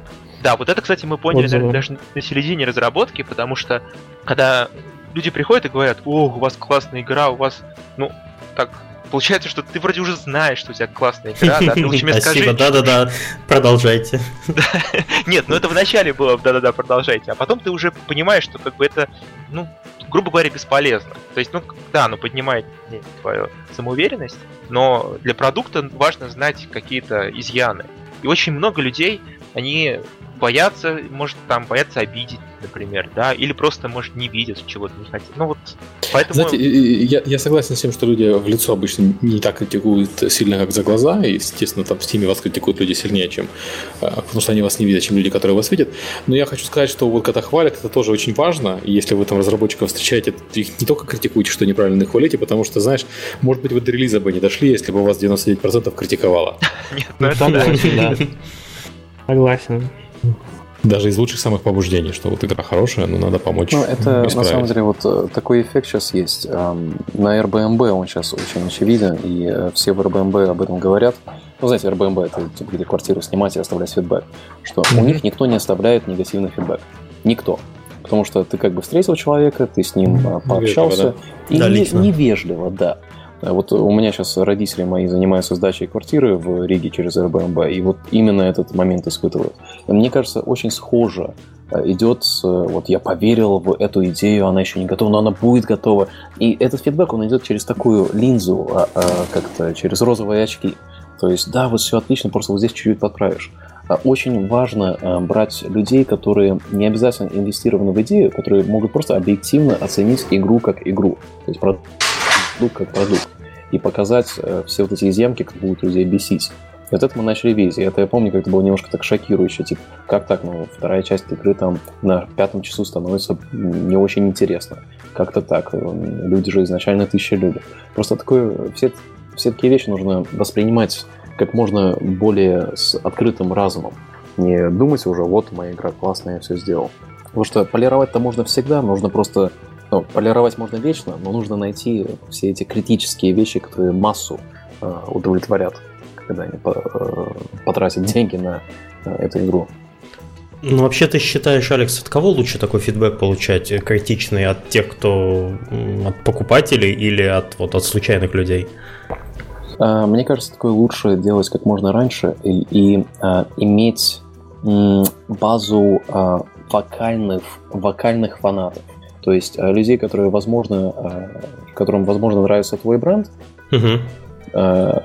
Да, вот это, кстати, мы поняли Отзывы. даже на середине разработки, потому что когда люди приходят и говорят, о, у вас классная игра, у вас, ну, так, получается, что ты вроде уже знаешь, что у тебя классная игра, да, ты лучше мне скажи. Спасибо, да-да-да, продолжайте. Нет, ну это вначале было, да-да-да, продолжайте, а потом ты уже понимаешь, что как бы это, ну, грубо говоря, бесполезно. То есть, ну, да, оно поднимает твою самоуверенность, но для продукта важно знать какие-то изъяны. И очень много людей, они боятся, может, там, боятся обидеть, например, да, или просто, может, не видят, чего-то не хотят. Ну вот, поэтому... Знаете, я, я согласен с тем, что люди в лицо обычно не так критикуют сильно, как за глаза, и, естественно, там в Steam вас критикуют люди сильнее, чем... Потому что они вас не видят, чем люди, которые вас видят. Но я хочу сказать, что вот когда хвалят, это тоже очень важно, и если вы там разработчиков встречаете, их не только критикуйте, что неправильно хвалите, потому что, знаешь, может быть, вы до релиза бы не дошли, если бы у вас 99% критиковало. Нет, ну это да. Согласен. Даже из лучших самых побуждений, что вот игра хорошая, но надо помочь. Ну, это исправить. на самом деле вот такой эффект сейчас есть. На Airbnb он сейчас очень очевиден, и все в Airbnb об этом говорят. Ну, знаете, Airbnb это типа, где квартиру снимать и оставлять фидбэк. Что mm-hmm. у них никто не оставляет негативный фидбэк. Никто. Потому что ты как бы встретил человека, ты с ним mm-hmm. пообщался. Невежливо, да? И невежливо, да. Вот у меня сейчас родители мои занимаются сдачей квартиры в Риге через Airbnb, и вот именно этот момент испытывают. Мне кажется, очень схоже идет, вот я поверил в эту идею, она еще не готова, но она будет готова. И этот фидбэк, он идет через такую линзу, как-то через розовые очки. То есть, да, вот все отлично, просто вот здесь чуть-чуть подправишь. Очень важно брать людей, которые не обязательно инвестированы в идею, которые могут просто объективно оценить игру как игру. То есть продукт как продукт. И показать все вот эти изъемки, как будут людей бесить. И вот это мы начали видеть. И это я помню, как это было немножко так шокирующе. Типа, как так? Ну, вторая часть игры там на пятом часу становится не очень интересно. Как-то так. Люди же изначально тысячи любят. Просто такое... Все, все такие вещи нужно воспринимать как можно более с открытым разумом. Не думать уже, вот моя игра классная, я все сделал. Потому что полировать-то можно всегда, нужно просто... Ну, полировать можно вечно, но нужно найти все эти критические вещи, которые массу э, удовлетворят когда они потратят деньги на эту игру. Ну, вообще ты считаешь, Алекс, от кого лучше такой фидбэк получать? Критичный от тех, кто от покупателей или от, вот, от случайных людей? Мне кажется, такое лучше делать как можно раньше и, и а, иметь м, базу а, вокальных, вокальных фанатов. То есть а, людей, которые, возможно, а, которым, возможно, нравится твой бренд, а,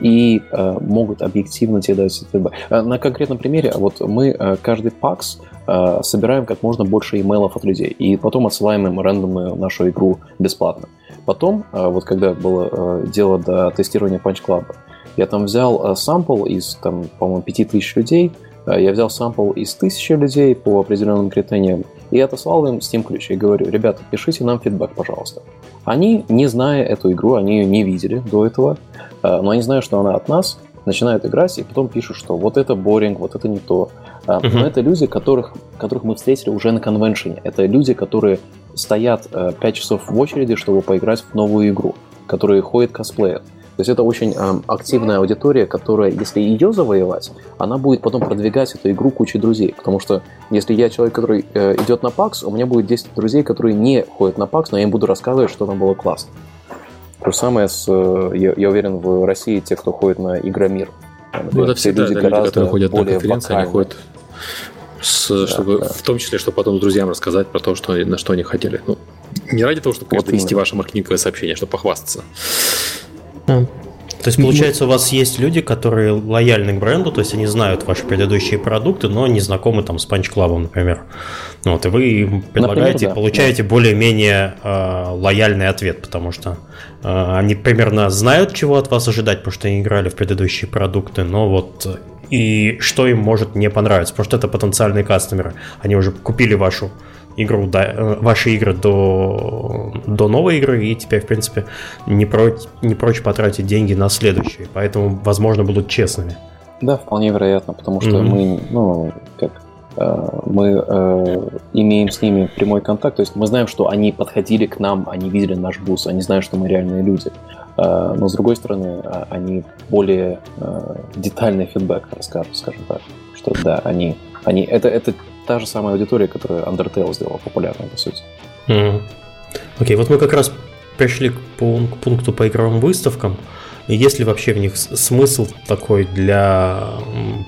и э, могут объективно тебе дать фидбэк. На конкретном примере, вот мы э, каждый пакс э, собираем как можно больше имейлов от людей, и потом отсылаем им рандомную нашу игру бесплатно. Потом, э, вот когда было э, дело до тестирования Punch Club, я там взял э, сампл из, там, по-моему, 5000 людей, э, я взял сампл из 1000 людей по определенным критериям, и отослал им Steam ключ. И говорю, ребята, пишите нам фидбэк, пожалуйста. Они, не зная эту игру, они ее не видели до этого, но они знают, что она от нас, начинают играть и потом пишут, что вот это боринг, вот это не то. Uh-huh. Но это люди, которых, которых мы встретили уже на конвеншене. Это люди, которые стоят 5 часов в очереди, чтобы поиграть в новую игру, которые ходят косплеят. То есть это очень э, активная аудитория, которая, если ее завоевать, она будет потом продвигать эту игру кучей друзей. Потому что если я человек, который э, идет на PAX, у меня будет 10 друзей, которые не ходят на PAX, но я им буду рассказывать, что там было классно. То же самое с, я, я уверен, в России те, кто ходит на Игромир. Ну, это все люди, да, люди, которые ходят на конференции, вокальные. они ходят с, да, чтобы, да. в том числе, чтобы потом друзьям рассказать про то, что, на что они хотели. Ну, не ради того, чтобы вот донести ваше маркетинговое сообщение, а чтобы похвастаться. Да. То есть, получается, у вас есть люди, которые лояльны к бренду, то есть они знают ваши предыдущие продукты, но не знакомы там с Punch Club, например. Ну, вот, и вы им предлагаете, например, да, получаете да. более-менее э, лояльный ответ, потому что э, они примерно знают, чего от вас ожидать, потому что они играли в предыдущие продукты, но вот и что им может не понравиться, потому что это потенциальные кастомеры. Они уже купили вашу игру, да, ваши игры до, до новой игры, и теперь, в принципе, не прочь, не прочь потратить деньги на следующие, поэтому, возможно, будут честными. Да, вполне вероятно, потому что mm-hmm. мы, ну, как Мы имеем с ними прямой контакт, то есть мы знаем, что они подходили к нам, они видели наш бус, они знают, что мы реальные люди. Но с другой стороны, они более детальный фидбэк расскажут, скажем так, что да, они, они это, это та же самая аудитория, которая Undertale сделала популярной, по сути. Mm. Окей, вот мы как раз пришли к пункту по игровым выставкам. Есть ли вообще в них смысл такой для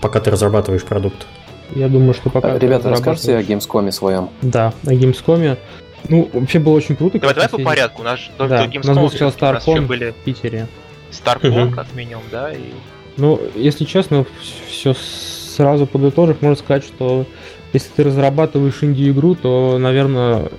пока ты разрабатываешь продукт? Я думаю, что пока... Ребята, расскажите о Gamescom своем. Да, о Gamescom. Ну, вообще было очень круто. Давай, давай по порядку. У нас да, до Gamescom у нас был сначала StarCon были... в Питере. StarCon, угу. как минимум, да? И... Ну, если честно, все сразу подытожив, можно сказать, что если ты разрабатываешь инди-игру, то, наверное,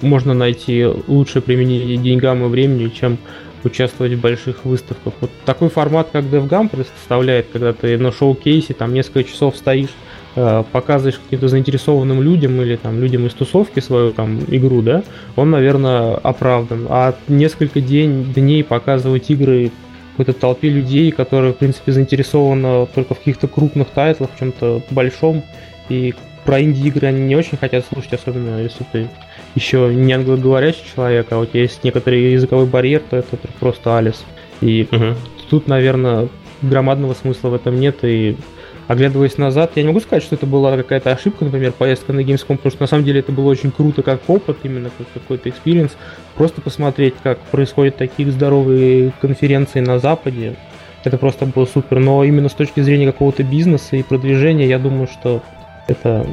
можно найти лучшее применение деньгам и времени, чем участвовать в больших выставках. Вот такой формат, как DevGam представляет, когда ты на шоу-кейсе там несколько часов стоишь, э, показываешь каким-то заинтересованным людям или там людям из тусовки свою там игру, да, он, наверное, оправдан. А несколько день, дней показывать игры какой-то толпе людей, которые, в принципе, заинтересованы только в каких-то крупных тайтлах, в чем-то большом, и про инди-игры они не очень хотят слушать, особенно если ты еще не англоговорящий человек, а у тебя есть некоторый языковой барьер, то это просто алес. И угу. тут, наверное, громадного смысла в этом нет, и оглядываясь назад, я не могу сказать, что это была какая-то ошибка, например, поездка на Gamescom, потому что на самом деле это было очень круто как опыт, именно как какой-то experience. Просто посмотреть, как происходят такие здоровые конференции на Западе, это просто было супер. Но именно с точки зрения какого-то бизнеса и продвижения, я думаю, что это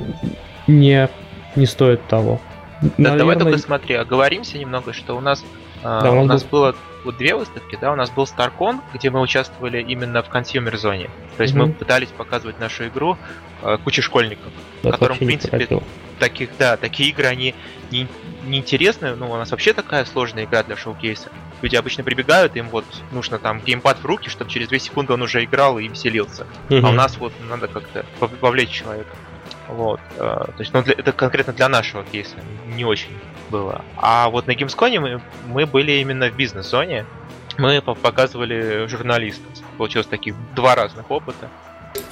не, не стоит того. Да, Наверное... Давай только смотри, оговоримся немного, что у нас, а, да, у нас был... было вот две выставки, да, у нас был StarCon, где мы участвовали именно в consumer зоне. То есть mm-hmm. мы пытались показывать нашу игру э, куче школьников, да, которым, в принципе, таких, да, такие игры, они не, не интересны, ну, у нас вообще такая сложная игра для шоу-кейса. Люди обычно прибегают, им вот нужно там геймпад в руки, чтобы через 2 секунды он уже играл и веселился. Mm-hmm. А у нас вот надо как-то вовлечь человека. Вот. Э, то есть, ну, для, это конкретно для нашего кейса не очень было. А вот на Gamescom мы, мы были именно в бизнес-зоне. Мы показывали журналистам. Получилось таких два разных опыта.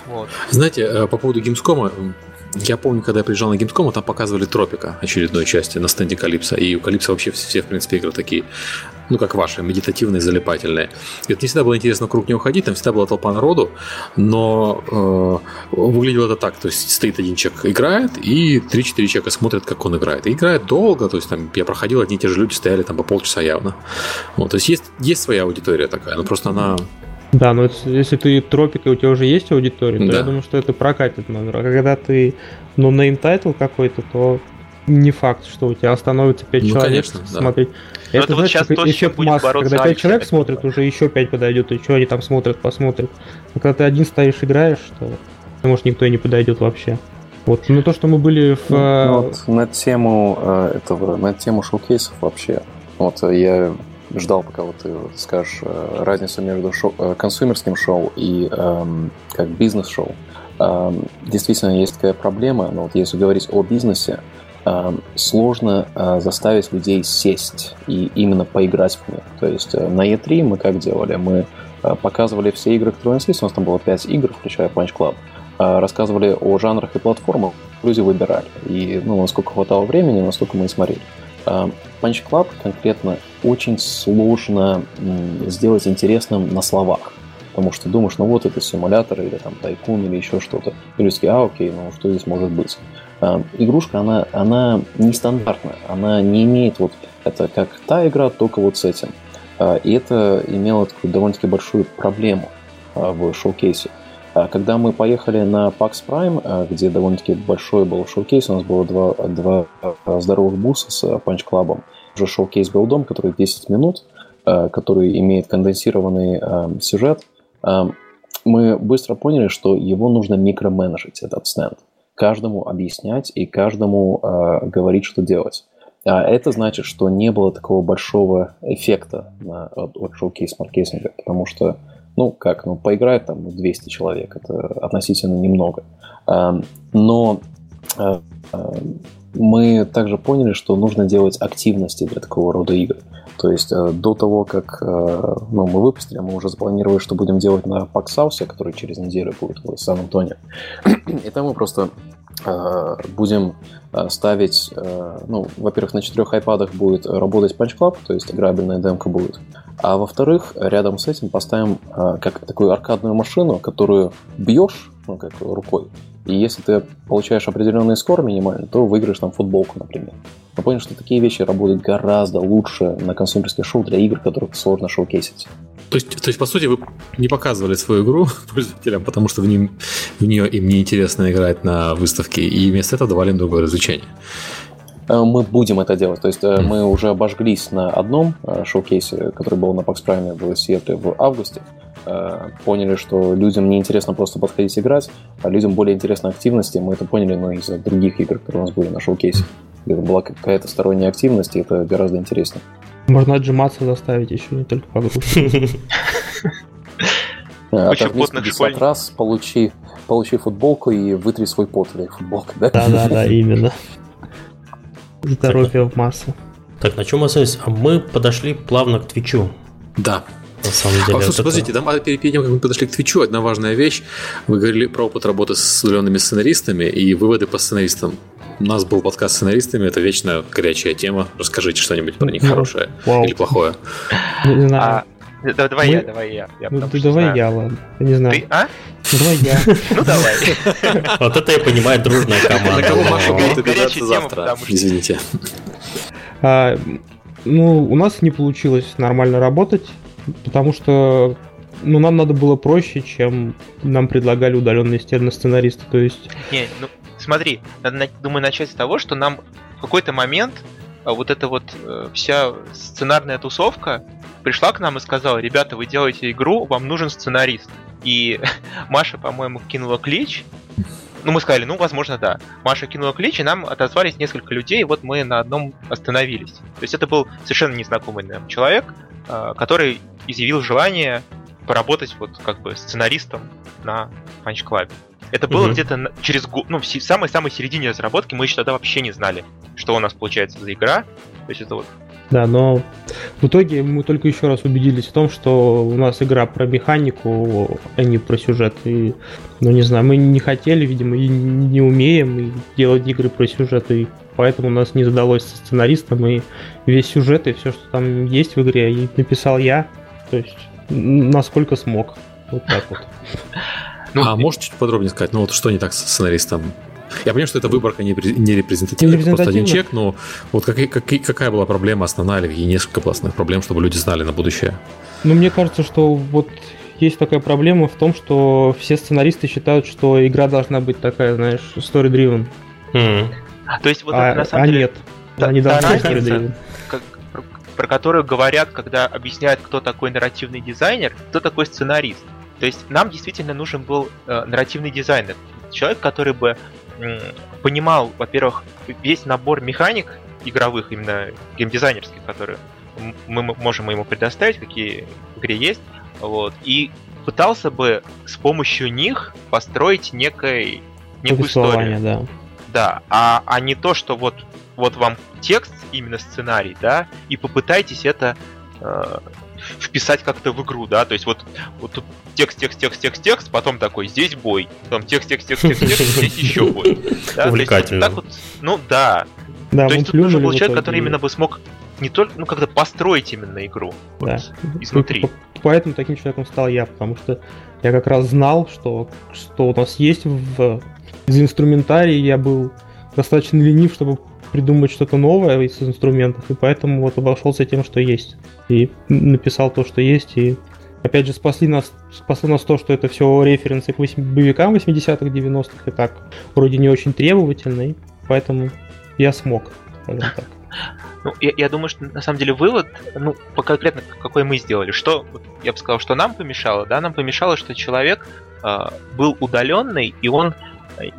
Вот. Знаете, э, по поводу Gamescom, я помню, когда я приезжал на Gamescom, там показывали Тропика очередной части на стенде Калипса. И у Калипса вообще все, в принципе, игры такие, ну, как ваши, медитативные, залипательные. И это не всегда было интересно вокруг него ходить, там всегда была толпа народу, но э, выглядело это так, то есть стоит один человек, играет, и 3-4 человека смотрят, как он играет. И играет долго, то есть там я проходил, одни и те же люди стояли там по полчаса явно. Вот, то есть есть, есть своя аудитория такая, но просто она да, но если ты тропика, у тебя уже есть аудитория, то да. я думаю, что это прокатит номер. А когда ты, ну, name title какой-то, то не факт, что у тебя остановится 5 ну, человек конечно, смотреть. Да. Это, знаешь, вот как эффект массы. Когда 5 человек смотрят, уже еще 5 подойдет, и что они там смотрят, посмотрят. А когда ты один стоишь, играешь, то может никто и не подойдет вообще. Вот, ну то, что мы были в... Ну, ну, вот на тему э, этого, на тему шоу-кейсов вообще. Вот я ждал, пока вот ты скажешь э, разницу между шоу, э, консумерским шоу и эм, как бизнес-шоу. Эм, действительно, есть такая проблема, но вот если говорить о бизнесе, сложно э, заставить людей сесть и именно поиграть в них. То есть э, на E3 мы как делали? Мы э, показывали все игры, которые у нас есть, у нас там было 5 игр, включая Punch Club, рассказывали о жанрах и платформах, люди выбирали. И ну, насколько хватало времени, настолько мы и смотрели. Punch Club конкретно очень сложно сделать интересным на словах. Потому что думаешь, ну вот это симулятор или там tycoon или еще что-то. И люди такие, а окей, ну что здесь может быть? Игрушка, она, она нестандартная, она не имеет вот, это как та игра, только вот с этим. А, и это имело такую довольно-таки большую проблему а, в шоу-кейсе. А когда мы поехали на PAX Prime, а, где довольно-таки большой был showcase, у нас было два, два а, здоровых буса с панч-клабом. Уже шоу-кейс был дом, который 10 минут, который имеет конденсированный сюжет. Мы быстро поняли, что его нужно микроменеджить, этот стенд. Каждому объяснять и каждому говорить, что делать. А это значит, что не было такого большого эффекта от, от шоу-кейс-маркетинга, потому что ну, как, ну, поиграет там 200 человек, это относительно немного. Но а, а, мы также поняли, что нужно делать активности для такого рода игр. То есть э, до того, как э, ну, мы выпустили, мы уже запланировали, что будем делать на Паксаусе, который через неделю будет в Сан-Антонио. И там мы просто э, будем ставить, ну, во-первых, на четырех айпадах будет работать Punch Club, то есть играбельная демка будет. А во-вторых, рядом с этим поставим как такую аркадную машину, которую бьешь, ну, как рукой, и если ты получаешь определенный скор минимальный, то выиграешь там футболку, например. Мы поняли, что такие вещи работают гораздо лучше на консумерских шоу для игр, которых сложно шоу-кейсить. То есть, то есть, по сути, вы не показывали свою игру пользователям, потому что в, ним, в нее им неинтересно играть на выставке, и вместо этого давали им другое развлечение. Э, мы будем это делать. То есть mm. мы уже обожглись на одном э, шоу-кейсе, который был на PAX Prime в Сиэтле в августе. Поняли, что людям не интересно просто подходить играть, а людям более интересны активности. Мы это поняли, но из-за других игр, которые у нас были на шоу-кейсе. Где была какая-то сторонняя активность, и это гораздо интереснее. Можно отжиматься заставить еще, не только погрузку. Оторвись 50 раз, получи, получи футболку и вытри свой пот этой футболкой, да? Да-да-да, именно. Здоровье в массу. Так, на чем мы остались? А мы подошли плавно к Твичу. Да. На самом деле. А, слушай, подождите, да, перед тем, как мы подошли к Твичу, одна важная вещь. Вы говорили про опыт работы с удаленными сценаристами и выводы по сценаристам. У нас был подкаст с сценаристами, это вечно горячая тема. Расскажите что-нибудь про них хорошее Вау. или плохое. Не знаю. А, да, давай Мы... я, давай я. я ну, ты давай знаю. я, ладно. Я не знаю. Ты, а? Давай я. Ну давай. Вот это я понимаю, дружная команда. На кого Маша будет обижаться завтра? Извините. А, ну, у нас не получилось нормально работать, потому что ну, нам надо было проще, чем нам предлагали удаленные сценаристы. То есть... Не, ну, смотри, надо, думаю, начать с того, что нам в какой-то момент а, вот эта вот э, вся сценарная тусовка пришла к нам и сказала, ребята, вы делаете игру, вам нужен сценарист. И Маша, по-моему, кинула клич. Ну, мы сказали, ну, возможно, да. Маша кинула клич, и нам отозвались несколько людей, и вот мы на одном остановились. То есть это был совершенно незнакомый нам человек, который изъявил желание поработать вот как бы сценаристом на Punch Club. Это было угу. где-то через год, ну, в самой-самой середине разработки, мы еще тогда вообще не знали, что у нас получается за игра. То есть это вот да, но в итоге мы только еще раз убедились в том, что у нас игра про механику, а не про сюжет. И, ну, не знаю, мы не хотели, видимо, и не умеем делать игры про сюжет, и поэтому у нас не задалось со сценаристом, и весь сюжет и все, что там есть в игре, и написал я, то есть насколько смог. Вот так вот. Ну, а можешь чуть подробнее сказать, ну вот что не так с сценаристом? Я понимаю, что это выборка не, не репрезентативная, это просто один чек, но вот как, как, какая была проблема основная или несколько пластных проблем, чтобы люди знали на будущее? Ну, мне кажется, что вот есть такая проблема в том, что все сценаристы считают, что игра должна быть такая, знаешь, story-driven. Mm. То есть вот а, на самом а деле... нет, та, они story-driven. Как, про которую говорят, когда объясняют, кто такой нарративный дизайнер, кто такой сценарист. То есть нам действительно нужен был э, нарративный дизайнер. Человек, который бы э, понимал, во-первых, весь набор механик игровых, именно геймдизайнерских, которые мы можем ему предоставить, какие в игре есть, вот, и пытался бы с помощью них построить некой, некую историю. Да. Да, а, а не то, что вот, вот вам текст, именно сценарий, да, и попытайтесь это э, вписать как-то в игру, да, то есть вот, вот тут текст, текст, текст, текст, текст, потом такой, здесь бой, потом текст, текст, текст, текст, текст, здесь еще бой. Да? Увлекательно. так вот, ну да. да то есть тут нужен был человек, который именно бы смог не только, ну, как-то построить именно игру да. вот, изнутри. Поэтому таким человеком стал я, потому что я как раз знал, что, что у нас есть в, из инструментария, я был достаточно ленив, чтобы придумать что-то новое из инструментов, и поэтому вот обошелся тем, что есть. И написал то, что есть, и опять же спасли нас, спасло нас то, что это все референсы к 8, боевикам 80-х, 90-х, и так вроде не очень требовательный, поэтому я смог, скажем так. Ну, я, я думаю, что на самом деле вывод, ну, по конкретно какой мы сделали, что, я бы сказал, что нам помешало, да, нам помешало, что человек э, был удаленный, и он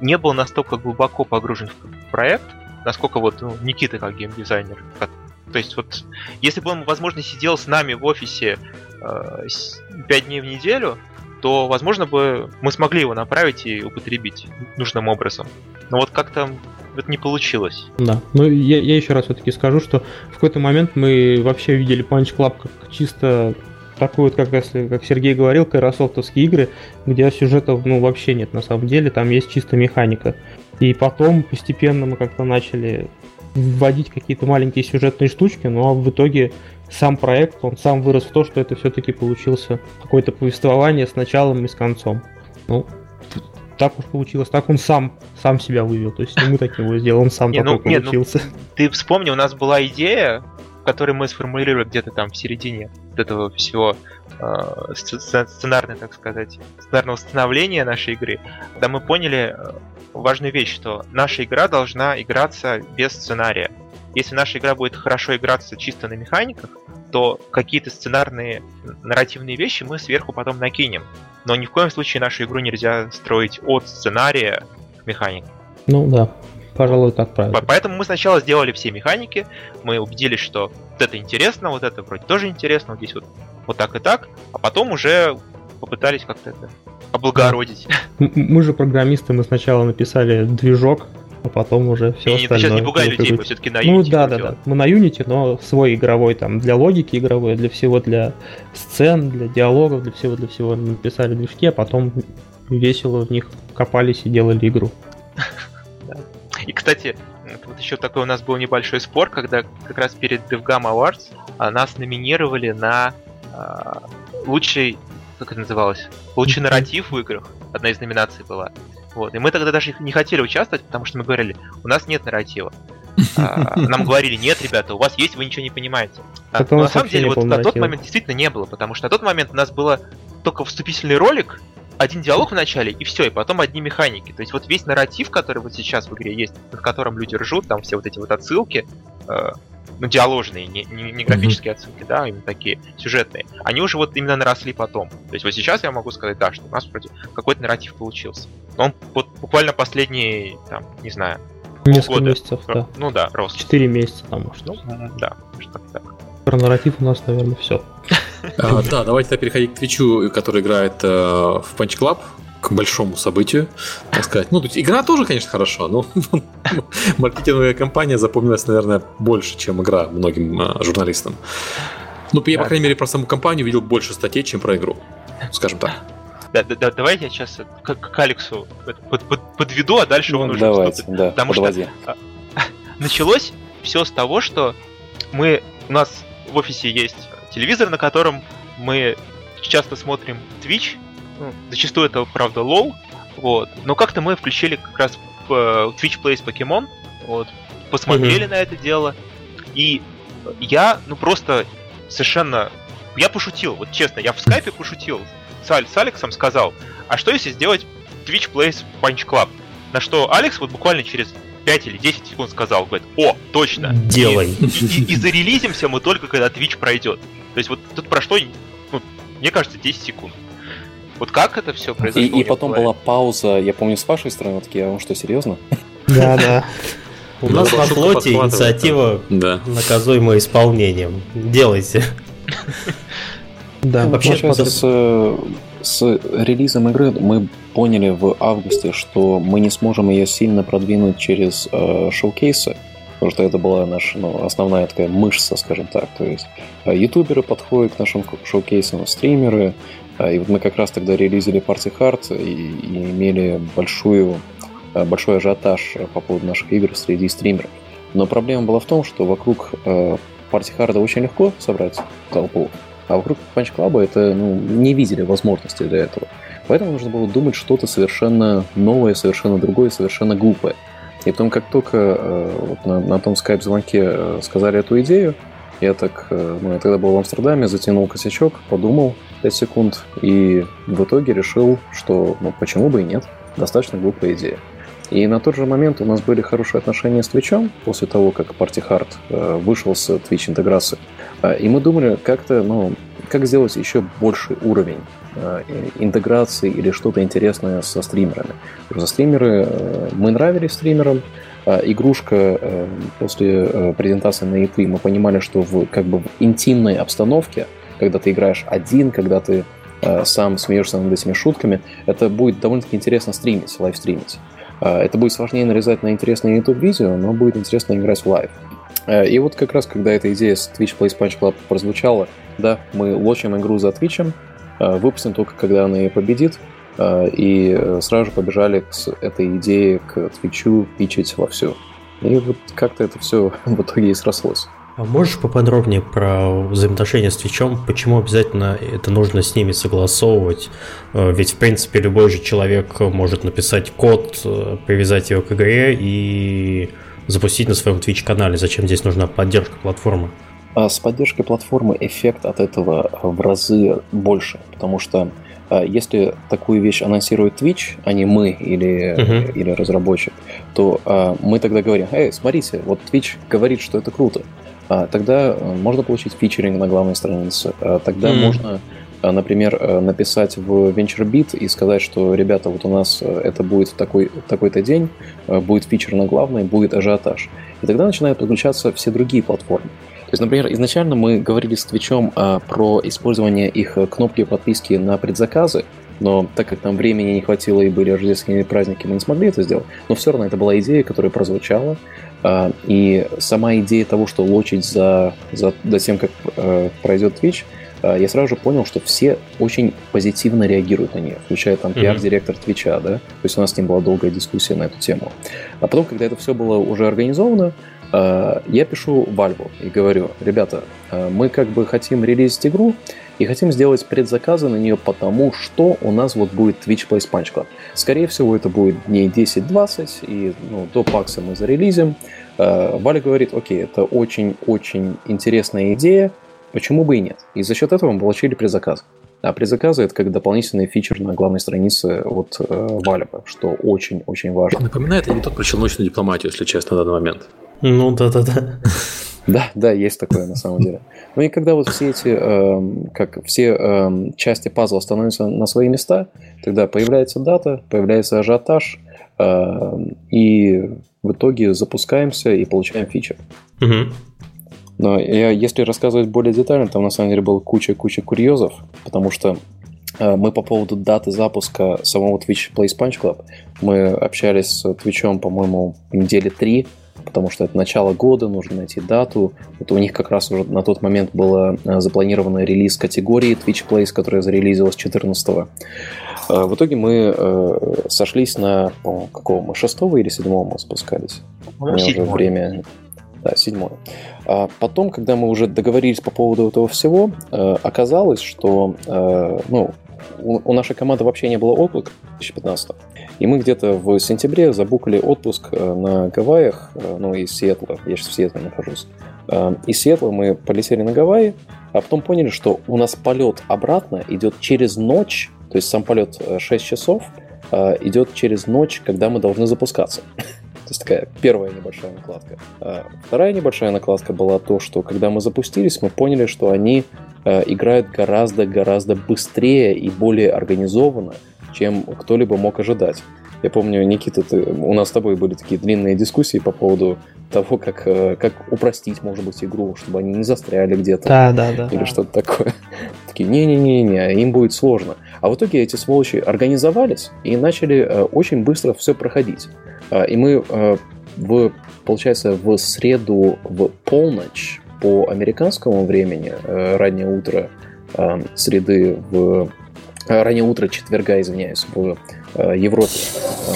не был настолько глубоко погружен в проект, насколько вот ну, Никита как геймдизайнер. То есть вот, если бы он, возможно, сидел с нами в офисе э, 5 дней в неделю, то, возможно, бы мы смогли его направить и употребить нужным образом. Но вот как-то это не получилось. Да. Ну, я, я еще раз все-таки скажу, что в какой-то момент мы вообще видели Punch Club как чисто такую вот, как, если, как Сергей говорил, кайрософтовские игры, где сюжетов ну, вообще нет на самом деле, там есть чисто механика. И потом постепенно мы как-то начали вводить какие-то маленькие сюжетные штучки, но в итоге сам проект, он сам вырос в то, что это все-таки получился какое-то повествование с началом и с концом. Ну, так уж получилось, так он сам, сам себя вывел, то есть не мы так его сделали, он сам не, такой ну, получился. Нет, ну, ты вспомни, у нас была идея, которую мы сформулировали где-то там в середине вот этого всего э, сценарной, так сказать, сценарного становления нашей игры, когда мы поняли э, важную вещь, что наша игра должна играться без сценария. Если наша игра будет хорошо играться чисто на механиках, то какие-то сценарные нарративные вещи мы сверху потом накинем. Но ни в коем случае нашу игру нельзя строить от сценария к механике. Ну да, пожалуй, так правильно. Поэтому мы сначала сделали все механики, мы убедились, что вот это интересно, вот это вроде тоже интересно, вот здесь вот, вот так и так, а потом уже попытались как-то это облагородить. Мы же программисты, мы сначала написали движок, а потом уже все и остальное. сейчас не пугай людей, мы все-таки на ну Unity. Ну да, да, да. Мы на Unity, но свой игровой там для логики игровой, для всего, для сцен, для диалогов, для всего, для всего написали движки, а потом весело в них копались и делали игру. И, кстати, вот еще такой у нас был небольшой спор, когда как раз перед DevGam Awards а, нас номинировали на э, лучший, как это называлось, лучший нарратив в играх. Одна из номинаций была. Вот. И мы тогда даже не хотели участвовать, потому что мы говорили, у нас нет нарратива. А, нам говорили, нет, ребята, у вас есть, вы ничего не понимаете. Но на самом деле, вот на тот момент действительно не было, потому что на тот момент у нас было только вступительный ролик, один диалог в начале, и все, и потом одни механики. То есть вот весь нарратив, который вот сейчас в игре есть, над которым люди ржут, там все вот эти вот отсылки, э, ну, диаложные, не, не, не графические mm-hmm. отсылки, да, именно такие сюжетные, они уже вот именно наросли потом. То есть вот сейчас я могу сказать, да, что у нас вроде какой-то нарратив получился. Но он вот буквально последние, там, не знаю, Несколько года, месяцев, да. Ну да, рос. Четыре месяца там, может. Ну, да, может так. Про нарратив у нас, наверное, все. А, да, давайте тогда переходить к Твичу, который играет э, в Punch Club к большому событию, так сказать. Ну, тут игра тоже, конечно, хорошо, но маркетинговая компания запомнилась, наверное, больше, чем игра многим э, журналистам. Ну, я, по крайней мере, про саму компанию видел больше статей, чем про игру, скажем так. Да, да, да, давай я сейчас к, к Алексу под, под, подведу, а дальше ну, он уже давайте, Да, Потому подводи. что а, началось все с того, что мы у нас в офисе есть телевизор, на котором мы часто смотрим Twitch, ну, зачастую это, правда, лол, вот. Но как-то мы включили как раз uh, Twitch Plays Pokemon, вот, посмотрели mm-hmm. на это дело, и я, ну, просто совершенно... Я пошутил, вот честно, я в скайпе пошутил с, Аль, с Алексом, сказал, а что если сделать Twitch Plays Punch Club? На что Алекс вот буквально через 5 или 10 секунд сказал, говорит, о, точно. Делай. И, и, и зарелизимся мы только, когда Twitch пройдет. То есть вот тут прошло, ну, мне кажется, 10 секунд. Вот как это все произошло? И, и потом была пауза, я помню, с вашей стороны, такие, а он что, серьезно? Да, да. У нас на флоте инициатива наказуемая исполнением. Делайте. Да, вообще с, с релизом игры мы поняли в августе, что мы не сможем ее сильно продвинуть через э, шоу-кейсы, потому что это была наша ну, основная такая мышца, скажем так. То есть э, ютуберы подходят к нашим шоу-кейсам, стримеры, и вот мы как раз тогда релизили Party Hard и, и имели большую, э, большой ажиотаж по поводу наших игр среди стримеров. Но проблема была в том, что вокруг э, Hard очень легко собрать толпу, а вокруг Punch Club это ну, не видели возможности для этого. Поэтому нужно было думать что-то совершенно новое, совершенно другое, совершенно глупое. И потом, как только э, вот на, на том скайп-звонке э, сказали эту идею, я так, э, ну, я тогда был в Амстердаме, затянул косячок, подумал 5 секунд и в итоге решил, что ну почему бы и нет, достаточно глупая идея. И на тот же момент у нас были хорошие отношения с Твичом после того, как Party Hard э, вышел с Twitch интеграции. Э, и мы думали как-то, ну, как сделать еще больший уровень интеграции или что-то интересное со стримерами. Потому что стримеры, мы нравились стримерам, игрушка после презентации на E3 мы понимали, что в как бы в интимной обстановке когда ты играешь один, когда ты э, сам смеешься над этими шутками, это будет довольно-таки интересно стримить, лайв-стримить. Э, это будет сложнее нарезать на интересные YouTube-видео, но будет интересно играть в live. Э, и вот как раз, когда эта идея с Twitch Plays Punch Club прозвучала, да, мы лочим игру за Твичем, выпустим только, когда она ее победит, и сразу же побежали к этой идее к Твичу пичить вовсю. И вот как-то это все в итоге и срослось. А можешь поподробнее про взаимоотношения с Твичом? Почему обязательно это нужно с ними согласовывать? Э, ведь, в принципе, любой же человек может написать код, э, привязать его к игре и запустить на своем Twitch-канале. Зачем здесь нужна поддержка платформы? А с поддержкой платформы эффект от этого в разы больше, потому что а если такую вещь анонсирует Twitch, а не мы или, uh-huh. или разработчик, то а, мы тогда говорим, эй, смотрите, вот Twitch говорит, что это круто. А, тогда э, можно получить фичеринг на главной странице. А, тогда mm-hmm. можно, например, э, написать в VentureBeat и сказать, что, ребята, вот у нас э, это будет такой, такой-то день, будет фичер на главной, будет ажиотаж. И тогда начинают подключаться все другие платформы. То есть, например, изначально мы говорили с Твичом а, про использование их кнопки подписки на предзаказы, но так как нам времени не хватило и были рождественские праздники, мы не смогли это сделать. Но все равно это была идея, которая прозвучала. А, и сама идея того, что лочить за, за, за тем, как э, пройдет Twitch, э, я сразу же понял, что все очень позитивно реагируют на нее, включая там пиар-директор Твича, да, то есть у нас с ним была долгая дискуссия на эту тему. А потом, когда это все было уже организовано, э, я пишу Вальву и говорю, ребята, э, мы как бы хотим релизить игру, и хотим сделать предзаказы на нее потому, что у нас вот будет Twitch Plays Punch Club. Скорее всего, это будет дней 10-20, и ну, до пакса мы зарелизим. Валя говорит, окей, это очень-очень интересная идея, почему бы и нет. И за счет этого мы получили предзаказ. А предзаказы — это как дополнительный фичер на главной странице от э, Valve, что очень-очень важно. Напоминает анекдот про челночную дипломатию, если честно, на данный момент. Ну, да-да-да. Да, да, есть такое на самом деле. Ну и когда вот все эти, э, как все э, части пазла становятся на свои места, тогда появляется дата, появляется ажиотаж, э, и в итоге запускаемся и получаем фичи. Угу. Но я, если рассказывать более детально, там на самом деле было куча-куча курьезов, потому что э, мы по поводу даты запуска самого Twitch Plays Punch Club, мы общались с Твичом, по-моему, недели три, потому что это начало года, нужно найти дату. Вот у них как раз уже на тот момент было э, запланировано релиз категории Twitch Plays, которая зарелизилась 14 -го. Э, в итоге мы сошлись на, какого мы, 6 или 7 мы спускались? Ну, уже время... Да, седьмое. А потом, когда мы уже договорились по поводу этого всего, оказалось, что ну, у нашей команды вообще не было отпуска 2015 и мы где-то в сентябре забукали отпуск э, на Гавайях, э, ну, из Сиэтла, я сейчас в Сиэтле нахожусь. Э, из Сиэтла мы полетели на Гавайи, а потом поняли, что у нас полет обратно идет через ночь, то есть сам полет 6 часов, идет через ночь, когда мы должны запускаться. То есть такая первая небольшая накладка. Вторая небольшая накладка была то, что когда мы запустились, мы поняли, что они играют гораздо-гораздо быстрее и более организованно, чем кто-либо мог ожидать. Я помню, Никита, ты, у нас с тобой были такие длинные дискуссии по поводу того, как, э, как упростить, может быть, игру, чтобы они не застряли где-то. Да, да, да. Или да. что-то такое. Такие, не-не-не, им будет сложно. А в итоге эти сволочи организовались и начали э, очень быстро все проходить. А, и мы э, в, получается, в среду в полночь по американскому времени, раннее утро среды в Э, раннее утро четверга, извиняюсь, в э, Европе.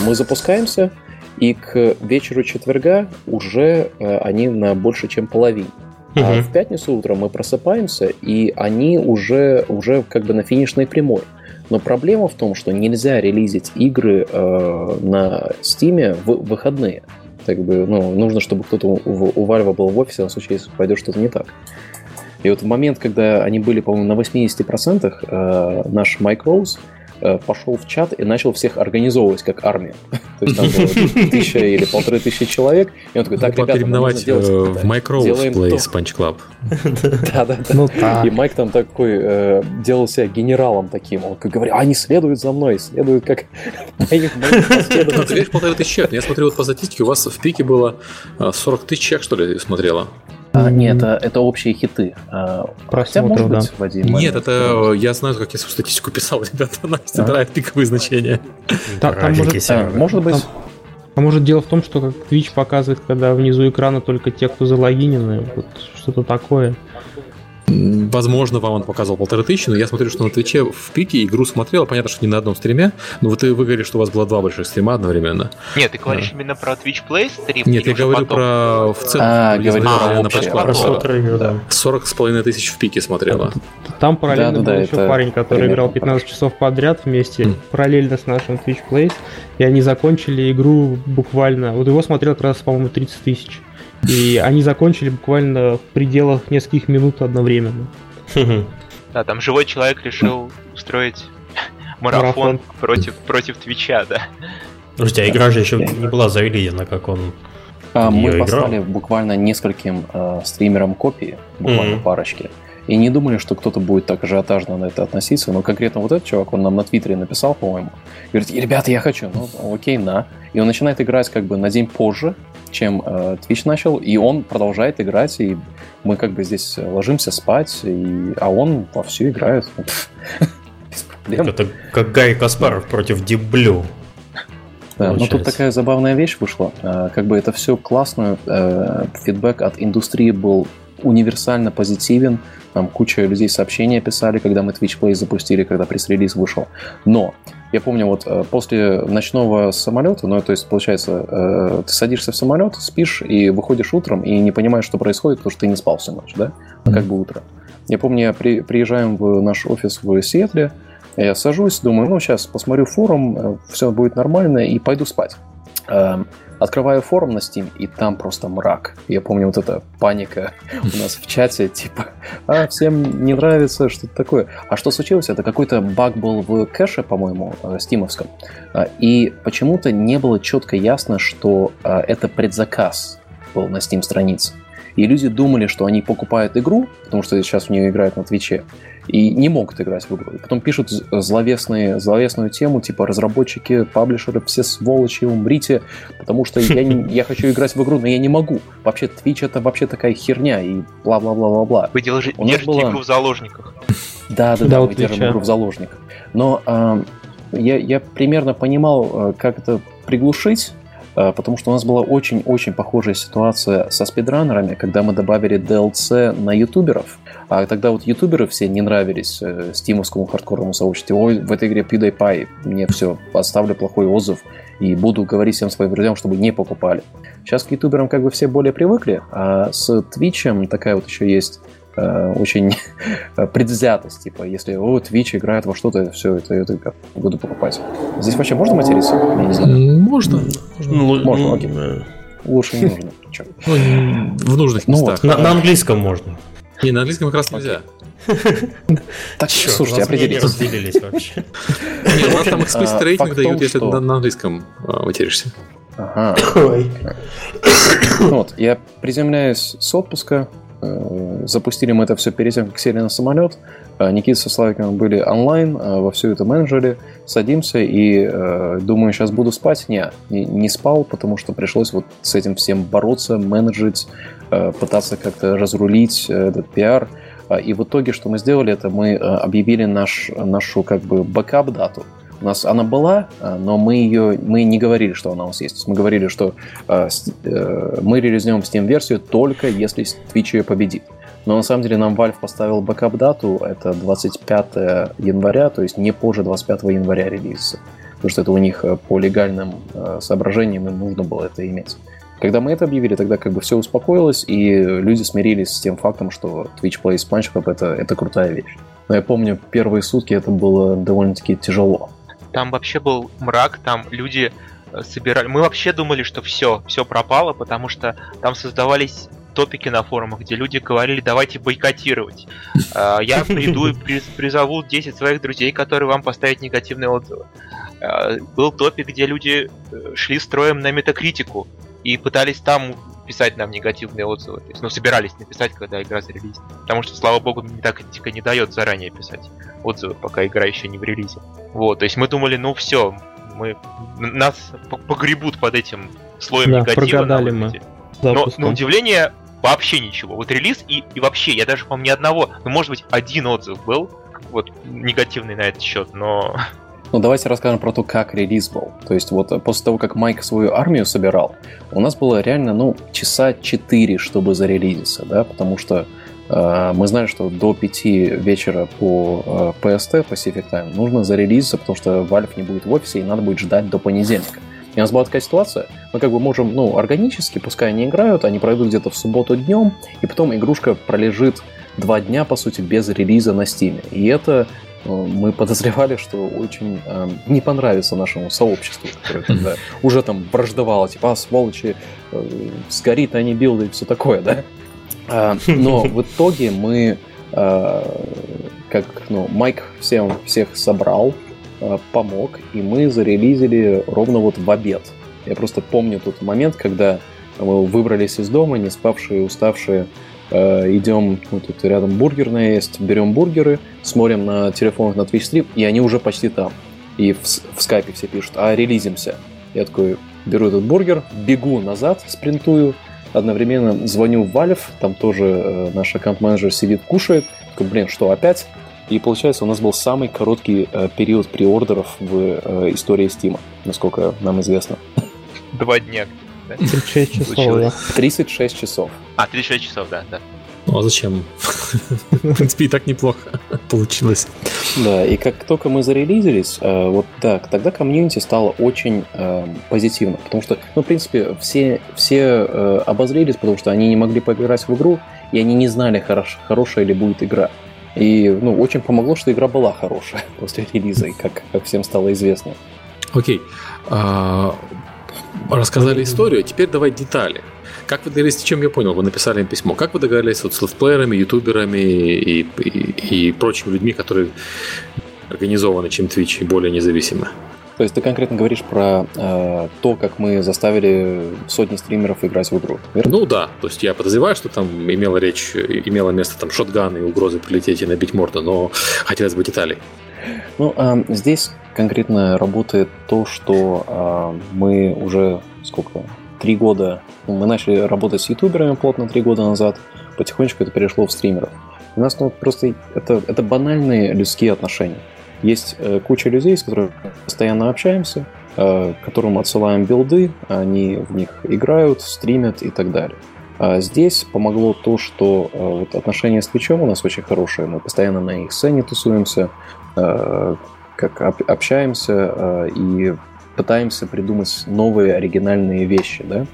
Мы запускаемся, и к вечеру четверга уже э, они на больше, чем половине. А в пятницу утром мы просыпаемся, и они уже, уже как бы на финишной прямой. Но проблема в том, что нельзя релизить игры э, на Steam в выходные. Так бы, ну, нужно, чтобы кто-то у, у Valve был в офисе, на случай, если пойдет что-то не так. И вот в момент, когда они были, по-моему, на 80%, э, наш Майк Роуз пошел в чат и начал всех организовывать как армию. То есть там было тысяча или полторы тысячи человек. И он такой, так, ребята, переименовать э, в Майк Роуз Play Punch Club. Да-да-да. Ну и Майк там такой э, делал себя генералом таким. Он как говорит, они следуют за мной, следуют как моих последователей. полторы тысячи. Я смотрю вот по статистике, у вас в пике было 40 тысяч человек, что ли, смотрела? А, нет, это, это общие хиты. А, Хотя, может да. быть, Вадим. Нет, это я знаю, как я статистику писал, ребята. Настя а? пиковые значения. Там, там может, а, может быть. Там, а может дело в том, что как Twitch показывает, когда внизу экрана только те, кто залогинены, вот что-то такое. Возможно, вам он показывал полторы тысячи, но я смотрю, что на Твиче в пике игру смотрел. Понятно, что не на одном стриме, но вот вы говорили, что у вас было два больших стрима одновременно. Нет, ты говоришь да. именно про Twitch Play стрим? Нет, я говорю потом? про в целом. А, говорю а, на про да. 40 с половиной тысяч в пике смотрела. Там параллельно да, был да, еще парень, который играл 15 часов подряд вместе, mm. параллельно с нашим Twitch Plays, и они закончили игру буквально... Вот его смотрел как раз, по-моему, 30 тысяч. И они закончили буквально в пределах нескольких минут одновременно. Да, там живой человек решил устроить марафон, против, против Твича, да. Слушайте, а игра же еще не была заведена, как он а, Мы послали буквально нескольким э, стримерам копии, буквально mm-hmm. парочки. И не думали, что кто-то будет так ажиотажно на это относиться. Но конкретно вот этот чувак, он нам на Твиттере написал, по-моему. Говорит, ребята, я хочу. Ну, окей, на. И он начинает играть как бы на день позже, чем э, Twitch начал, и он продолжает играть, и мы как бы здесь ложимся спать, и, а он вовсю играет. Без проблем. Это как Гарри Каспаров против Диблю. Да, но тут такая забавная вещь вышла. Э, как бы это все классно. Э, фидбэк от индустрии был универсально позитивен. Там куча людей сообщения писали, когда мы Twitch Play запустили, когда пресс-релиз вышел. Но я помню, вот э, после ночного самолета, ну, то есть, получается, э, ты садишься в самолет, спишь и выходишь утром и не понимаешь, что происходит, потому что ты не спал всю ночь, да? Ну, как бы утро. Я помню, я при, приезжаем в наш офис в Сиэтле, я сажусь, думаю, ну, сейчас посмотрю форум, э, все будет нормально, и пойду спать. Открываю форум на Steam, и там просто мрак. Я помню вот эта паника у нас в чате, типа, а, всем не нравится, что-то такое. А что случилось? Это какой-то баг был в кэше, по-моему, э, стимовском. А, и почему-то не было четко ясно, что а, это предзаказ был на Steam странице. И люди думали, что они покупают игру, потому что сейчас в нее играют на Твиче, и не могут играть в игру. И потом пишут зловесные, зловесную тему, типа разработчики, паблишеры, все сволочи, умрите, потому что я, не, я хочу играть в игру, но я не могу. Вообще, Twitch это вообще такая херня, и бла-бла-бла-бла-бла. Вы держите, держите было... игру в заложниках. Да, да, да, мы держим игру в заложниках. Но э, я, я примерно понимал, э, как это приглушить, потому что у нас была очень-очень похожая ситуация со спидранерами, когда мы добавили DLC на ютуберов, а тогда вот ютуберы все не нравились э, стимовскому хардкорному сообществу. Ой, в этой игре PewDiePie, мне все, оставлю плохой отзыв и буду говорить всем своим друзьям, чтобы не покупали. Сейчас к ютуберам как бы все более привыкли, а с Твичем такая вот еще есть э, очень предвзятость, типа, если, о, Twitch играет во что-то, все, это, это буду покупать. Здесь вообще можно материться? Я не знаю. Можно. Можно, можно окей. Лучше не нужно. Ну, в нужных местах. На, на английском можно. Не, на английском как раз нельзя. Так, слушайте, определитесь. разделились вообще. Не, у нас там explicit рейтинг дают, если на английском а, материшься. Ага. Вот, я приземляюсь с отпуска, запустили мы это все перед тем, как сели на самолет. Э, Никита со Славиком были онлайн, э, во все это менеджере. Садимся и думаю, сейчас буду спать. Не, не спал, потому что пришлось вот с этим всем бороться, менеджить, Э, пытаться как-то разрулить э, этот пиар. И в итоге, что мы сделали, это мы э, объявили наш, нашу как бы бэкап-дату. У нас она была, но мы ее мы не говорили, что она у нас есть. Мы говорили, что мы релизнем Steam-версию только если Twitch ее победит. Но на самом деле нам Valve поставил бэкап-дату, это 25 января, то есть не позже 25 января релиза. Потому что это у них по легальным соображениям им нужно было это иметь. Когда мы это объявили, тогда как бы все успокоилось, и люди смирились с тем фактом, что Twitch Plays Club это, это крутая вещь. Но я помню, первые сутки это было довольно-таки тяжело. Там вообще был мрак, там люди э, собирали... Мы вообще думали, что все, все пропало, потому что там создавались топики на форумах, где люди говорили, давайте бойкотировать. А, я приду и призову 10 своих друзей, которые вам поставят негативные отзывы. А, был топик, где люди э, шли строем на метакритику и пытались там писать нам негативные отзывы. То есть, ну, собирались написать, когда игра зарелизит. Потому что, слава богу, Metacritic не дает заранее писать отзывы, пока игра еще не в релизе. Вот, то есть мы думали, ну все, мы нас погребут под этим слоем да, негатива. Прогадали мы. Но на удивление вообще ничего. Вот релиз и, и вообще, я даже, по-моему, ни одного, ну, может быть, один отзыв был, вот, негативный на этот счет, но Ну, давайте расскажем про то, как релиз был. То есть вот после того, как Майк свою армию собирал, у нас было реально, ну, часа 4, чтобы зарелизиться, да, потому что Э, мы знали, что до 5 вечера по PST, Pacific Time, нужно зарелизиться, потому что Valve не будет в офисе, и надо будет ждать до понедельника. И у нас была такая ситуация, мы как бы можем, ну, органически, пускай они играют, они пройдут где-то в субботу днем, и потом игрушка пролежит два дня, по сути, без релиза на Steam. И это э, мы подозревали, что очень э, не понравится нашему сообществу, которое тогда уже там враждовало, типа, а, сволочи, э, сгорит они билды и все такое, да? А, но в итоге мы, э, как, ну, Майк всем, всех собрал, э, помог, и мы зарелизили ровно вот в обед. Я просто помню тот момент, когда мы выбрались из дома, не спавшие, уставшие, Э, идем, ну, тут рядом бургерная есть, берем бургеры, смотрим на телефонах на Twitch Stream, и они уже почти там. И в, в скайпе все пишут, а релизимся. Я такой беру этот бургер, бегу назад, спринтую, одновременно звоню в Valve, там тоже э, наш аккаунт-менеджер сидит, кушает. Такой, блин, что, опять? И получается, у нас был самый короткий э, период приордеров в э, истории Steam, насколько нам известно. Два дня да? 36 часов, да. 36 часов. А, 36 часов, да, да. Ну а зачем? В принципе, и так неплохо получилось. Да, и как только мы зарелизились, э, вот так, тогда комьюнити стало очень э, позитивно, потому что, ну, в принципе, все, все э, обозрелись, потому что они не могли поиграть в игру, и они не знали, хорош, хорошая ли будет игра. И, ну, очень помогло, что игра была хорошая после релиза, и как, как всем стало известно. Окей. А, рассказали историю, теперь давай детали. Как вы договорились, чем я понял, вы написали им письмо. Как вы договорились вот с летсплеерами, ютуберами и, и, и прочими людьми, которые организованы, чем Twitch и более независимы? То есть ты конкретно говоришь про э, то, как мы заставили сотни стримеров играть в игру, верно? Ну да, то есть я подозреваю, что там имела речь, имело место там шотган и угрозы прилететь и набить морду, но хотелось бы деталей. Ну, э, здесь конкретно работает то, что э, мы уже сколько? Три года. Ну, мы начали работать с ютуберами плотно три года назад. Потихонечку это перешло в стримеров. У нас ну, просто это, это банальные людские отношения. Есть э, куча людей, с которыми постоянно общаемся, э, которым отсылаем билды, они в них играют, стримят и так далее. А здесь помогло то, что э, вот отношения с Твичом у нас очень хорошие. Мы постоянно на их сцене тусуемся, э, как общаемся э, и пытаемся придумать новые оригинальные вещи, да.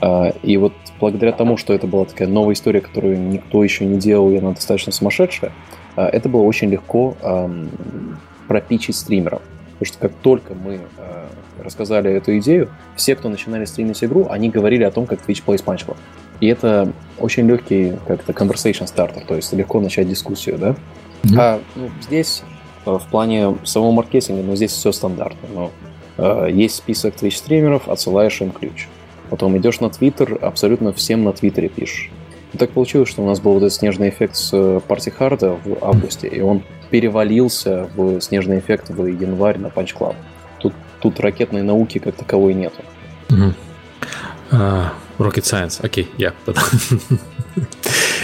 Э, и вот благодаря тому, что это была такая новая история, которую никто еще не делал, и она достаточно сумасшедшая, э, это было очень легко пропичить стримеров. Потому что как только мы рассказали эту идею, все, кто начинали стримить игру, они говорили о том, как Twitch Plays Punch И это очень легкий как-то conversation starter, то есть легко начать дискуссию, да? Mm-hmm. А ну, здесь в плане самого маркетинга, но здесь все стандартно. Но э, есть список Twitch стримеров, отсылаешь им ключ. Потом идешь на Twitter, абсолютно всем на Твиттере пишешь. И так получилось, что у нас был вот этот снежный эффект с Party э, Hard в августе, и он перевалился в снежный эффект в январь на Punch Club. Тут, тут ракетной науки как таковой нету. Mm-hmm. Uh, rocket Science, окей, okay, я yeah.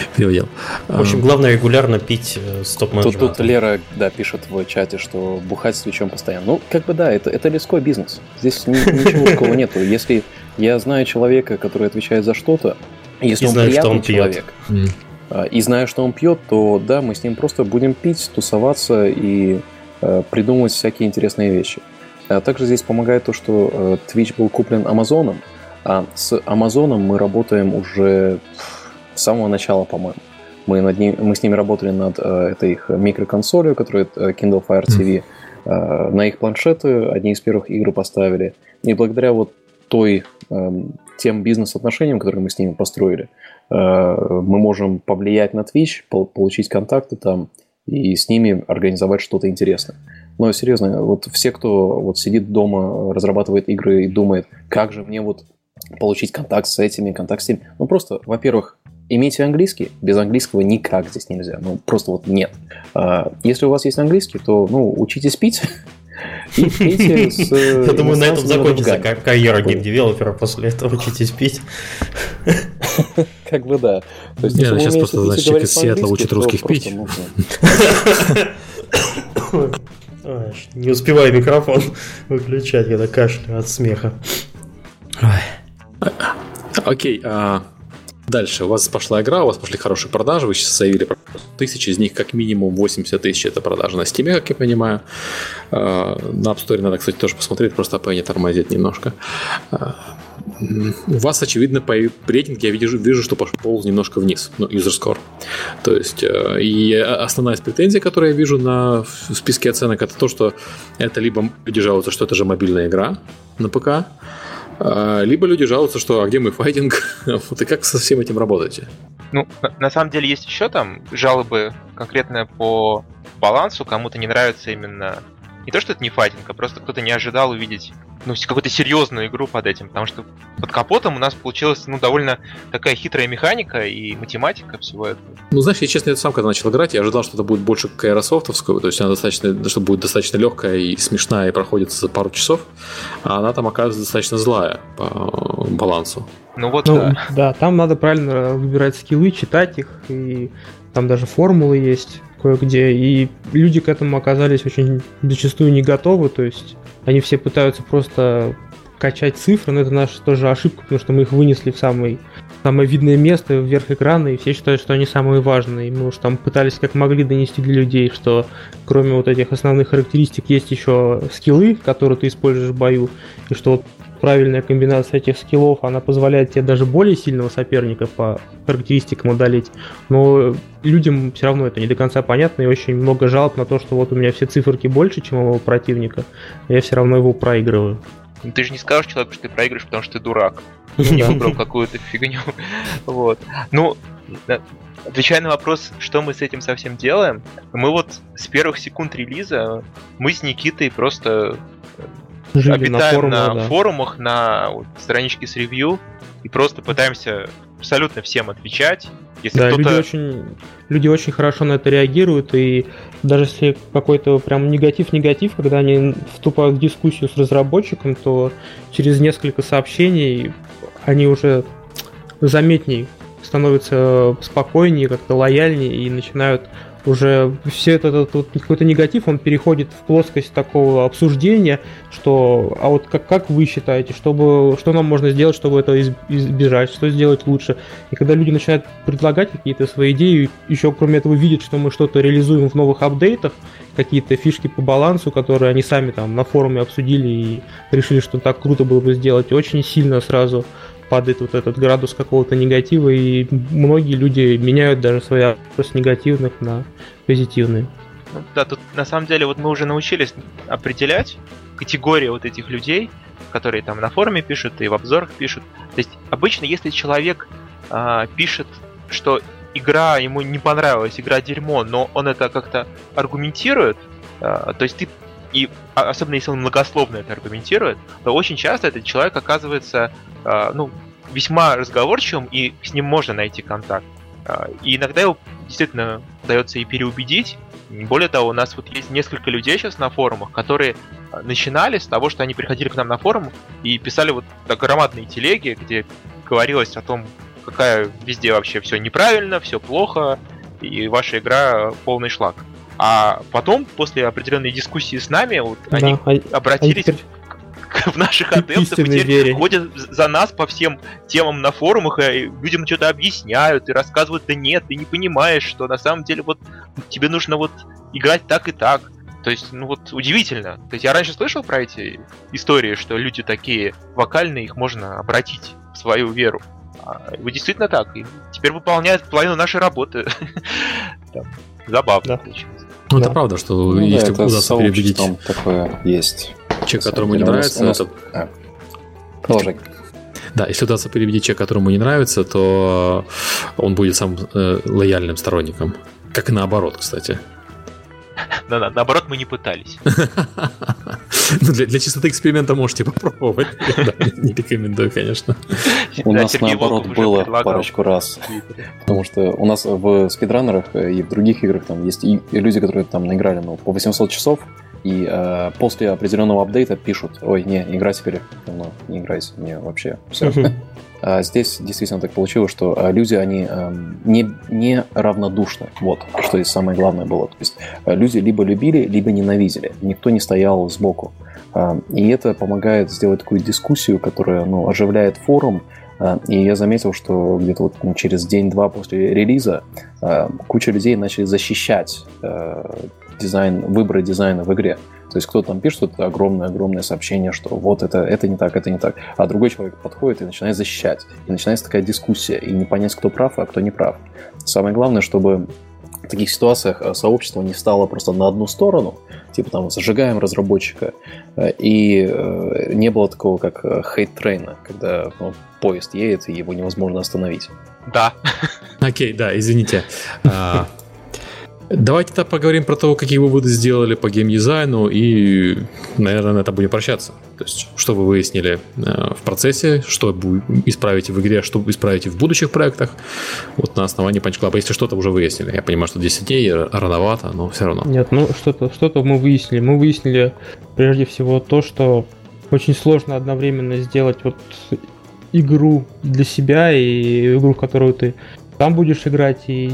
переводил. В общем, главное регулярно пить э, стоп тут, тут Лера, да, пишет в чате, что бухать с Твичом постоянно. Ну, как бы да, это, это леской бизнес. Здесь ничего такого нету. Если я знаю человека, который отвечает за что-то, если и он знаю, приятный он человек, пьет. и знаю, что он пьет, то да, мы с ним просто будем пить, тусоваться и э, придумывать всякие интересные вещи. А также здесь помогает то, что э, Twitch был куплен Амазоном, а с Амазоном мы работаем уже с самого начала, по-моему. Мы, над ним, мы с ними работали над э, этой их микроконсолью, которая э, Kindle Fire TV. Э, на их планшеты одни из первых игр поставили. И благодаря вот той, э, тем бизнес-отношениям, которые мы с ними построили, э, мы можем повлиять на Twitch, получить контакты там и с ними организовать что-то интересное. Но серьезно, вот все, кто вот сидит дома, разрабатывает игры и думает, как же мне вот получить контакт с этими, контакт с теми. Ну, просто, во-первых, имейте английский. Без английского никак здесь нельзя. Ну, просто вот нет. А, если у вас есть английский, то, ну, учитесь пить. И пейте с Я думаю, на этом закончится карьера гейм-девелопера после этого учитесь пить. Как бы да. То есть, Я сейчас просто значит, из Сиэтла учит русских пить. Не успеваю микрофон выключать, когда кашляю от смеха. Окей, а, Дальше, у вас пошла игра, у вас пошли хорошие продажи, вы сейчас заявили тысячи, из них как минимум 80 тысяч это продажи на Steam, как я понимаю. А, на App Store надо, кстати, тоже посмотреть, просто не тормозит немножко. А, у вас, очевидно, по рейтинге я вижу, вижу, что пошел немножко вниз, ну, user score. То есть, э, и основная из которую я вижу на в списке оценок, это то, что это либо люди жалуются, что это же мобильная игра на ПК, либо люди жалуются, что а где мой файтинг? вот и как со всем этим работаете? Ну, на самом деле есть еще там жалобы конкретно по балансу, кому-то не нравится именно не то, что это не файтинг, а просто кто-то не ожидал увидеть ну, какую-то серьезную игру под этим, потому что под капотом у нас получилась, ну, довольно такая хитрая механика и математика всего этого. Ну, знаешь, я честно, я сам когда начал играть, я ожидал, что это будет больше аэрософтовскую, то есть она достаточно, что будет достаточно легкая и смешная и проходит за пару часов, а она там оказывается достаточно злая по балансу. Ну вот, ну, да. Да, там надо правильно выбирать скиллы, читать их, и там даже формулы есть кое-где, и люди к этому оказались очень зачастую не готовы, то есть они все пытаются просто качать цифры, но это наша тоже ошибка, потому что мы их вынесли в самый, самое видное место, вверх экрана, и все считают, что они самые важные. И мы уж там пытались как могли донести для людей, что кроме вот этих основных характеристик есть еще скиллы, которые ты используешь в бою, и что вот правильная комбинация этих скиллов, она позволяет тебе даже более сильного соперника по характеристикам одолеть. Но людям все равно это не до конца понятно, и очень много жалоб на то, что вот у меня все циферки больше, чем у моего противника, а я все равно его проигрываю. Ну, ты же не скажешь человеку, что ты проигрываешь, потому что ты дурак. Не выбрал какую-то фигню. Вот. Ну, отвечая на вопрос, что мы с этим совсем делаем, мы вот с первых секунд релиза, мы с Никитой просто Жили обитаем на, форуме, на да. форумах, на вот, страничке с ревью и просто пытаемся абсолютно всем отвечать. Если да, люди очень, люди очень хорошо на это реагируют, и даже если какой-то прям негатив-негатив, когда они вступают в дискуссию с разработчиком, то через несколько сообщений они уже заметней становятся спокойнее, как-то лояльнее и начинают уже все этот, этот, этот какой-то негатив, он переходит в плоскость такого обсуждения, что, а вот как, как вы считаете, чтобы, что нам можно сделать, чтобы это избежать, что сделать лучше. И когда люди начинают предлагать какие-то свои идеи, еще кроме этого видят, что мы что-то реализуем в новых апдейтах, какие-то фишки по балансу, которые они сами там на форуме обсудили и решили, что так круто было бы сделать, очень сильно сразу падает вот этот градус какого-то негатива, и многие люди меняют даже свои с негативных на позитивные. Да, тут на самом деле вот мы уже научились определять категории вот этих людей, которые там на форуме пишут и в обзорах пишут. То есть обычно, если человек э, пишет, что игра ему не понравилась, игра дерьмо, но он это как-то аргументирует, э, то есть ты и особенно если он многословно это аргументирует, то очень часто этот человек оказывается э, ну, весьма разговорчивым, и с ним можно найти контакт. Э, и иногда его действительно удается и переубедить. Более того, у нас вот есть несколько людей сейчас на форумах, которые начинали с того, что они приходили к нам на форум и писали вот так громадные телеги, где говорилось о том, какая везде вообще все неправильно, все плохо, и ваша игра полный шлак. А потом, после определенной дискуссии с нами, вот да, они а, обратились а теперь... в наших адептов и теперь вере. ходят за нас по всем темам на форумах, и людям что-то объясняют и рассказывают, да нет, ты не понимаешь, что на самом деле вот тебе нужно вот играть так и так. То есть, ну вот удивительно. То есть я раньше слышал про эти истории, что люди такие вокальные, их можно обратить в свою веру. А вы действительно так. И теперь выполняют половину нашей работы. Забавно получилось. Ну, да. это правда, что ну, если да, удастся переубедить... такое есть. Человек, которому не нравится, нас... это... А. Продолжай. Да, если удастся переубедить человека, которому не нравится, то он будет сам э, лояльным сторонником. Как и наоборот, кстати. На, на, наоборот, мы не пытались. Ну, для, для чистоты эксперимента можете попробовать. не рекомендую, конечно. У нас наоборот было парочку раз. Потому что у нас в спидранерах и в других играх там есть и люди, которые там наиграли ну, по 800 часов, и э, после определенного апдейта пишут, ой, не, игра теперь давно, не играйте, мне вообще все. А здесь действительно так получилось, что а, люди, они эм, не, не равнодушны. Вот, что здесь самое главное было. То есть э, люди либо любили, либо ненавидели. Никто не стоял сбоку. И это помогает сделать такую дискуссию, которая ну, оживляет форум, И я заметил, что где-то вот ну, через день-два после релиза куча людей начали защищать дизайн, выборы дизайна в игре. То есть кто-то там пишет это огромное-огромное сообщение, что вот это, это не так, это не так. А другой человек подходит и начинает защищать. И начинается такая дискуссия, и не понять, кто прав, а кто не прав. Самое главное, чтобы в таких ситуациях э, сообщество не стало просто на одну сторону, типа там зажигаем разработчика, э, и э, не было такого, как хейт-трейна, когда ну, поезд едет, и его невозможно остановить. Да. Окей, да, извините. А, Давайте тогда поговорим про то, какие выводы сделали по геймдизайну, и, наверное, на это будем прощаться. То есть, что вы выяснили э, в процессе, что исправите в игре, что исправите в будущих проектах, вот на основании панч-клаба. Если что-то уже выяснили. Я понимаю, что 10 дней рановато, но все равно. Нет, ну что-то что мы выяснили. Мы выяснили прежде всего то, что очень сложно одновременно сделать вот игру для себя и игру, которую ты там будешь играть, и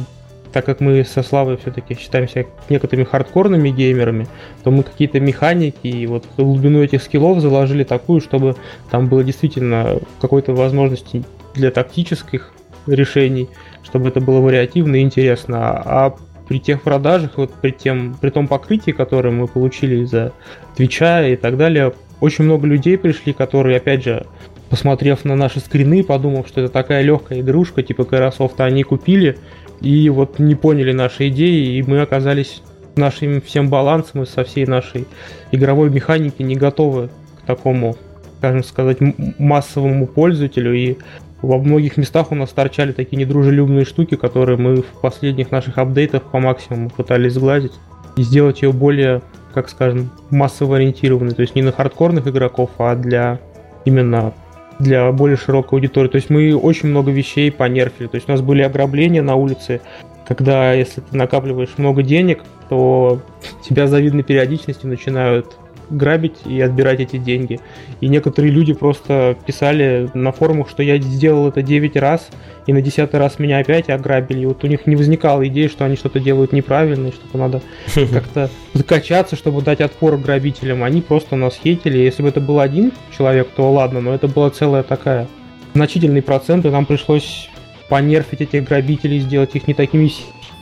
так как мы со Славой все-таки считаемся некоторыми хардкорными геймерами, то мы какие-то механики и вот глубину этих скиллов заложили такую, чтобы там было действительно какой-то возможности для тактических решений, чтобы это было вариативно и интересно. А при тех продажах, вот при, тем, при том покрытии, которое мы получили из-за Твича и так далее, очень много людей пришли, которые, опять же, посмотрев на наши скрины, подумав, что это такая легкая игрушка типа Kerasoft, они купили, и вот не поняли наши идеи, и мы оказались нашим всем балансом и со всей нашей игровой механики не готовы к такому, скажем сказать, массовому пользователю. И во многих местах у нас торчали такие недружелюбные штуки, которые мы в последних наших апдейтах по максимуму пытались сгладить и сделать ее более, как скажем, массово ориентированной. То есть не на хардкорных игроков, а для именно для более широкой аудитории. То есть мы очень много вещей понерфили. То есть у нас были ограбления на улице, когда если ты накапливаешь много денег, то тебя завидной периодичностью начинают грабить и отбирать эти деньги. И некоторые люди просто писали на форумах, что я сделал это 9 раз, и на 10 раз меня опять ограбили. И вот у них не возникала идеи, что они что-то делают неправильно, и что-то надо как-то закачаться, чтобы дать отпор грабителям. Они просто нас хейтили. Если бы это был один человек, то ладно, но это была целая такая значительный процент, и нам пришлось понерфить этих грабителей, сделать их не такими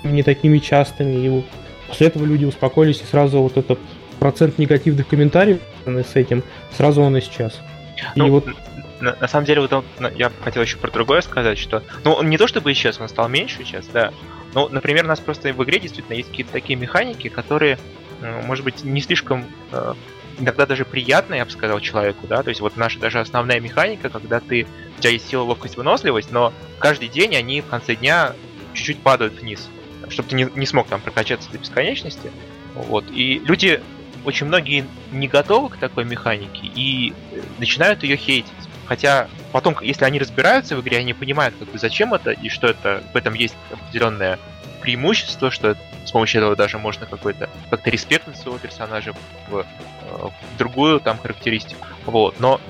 не такими частыми. И вот после этого люди успокоились и сразу вот этот процент негативных комментариев с этим, сразу он исчез. Ну, и вот... на, на самом деле, вот он, я хотел еще про другое сказать, что, ну, он не то чтобы исчез, он стал меньше сейчас, да. Но, например, у нас просто в игре действительно есть какие-то такие механики, которые, э, может быть, не слишком э, иногда даже приятно, я бы сказал, человеку, да, то есть вот наша даже основная механика, когда ты, у тебя есть сила, ловкость, выносливость, но каждый день они в конце дня чуть-чуть падают вниз, чтобы ты не, не смог там прокачаться до бесконечности, вот, и люди очень многие не готовы к такой механике и начинают ее хейтить. Хотя потом, если они разбираются в игре, они понимают, как бы, зачем это и что это в этом есть определенное преимущество, что с помощью этого даже можно какой-то как-то респектнуть своего персонажа в, э, в другую там характеристику. Вот. Но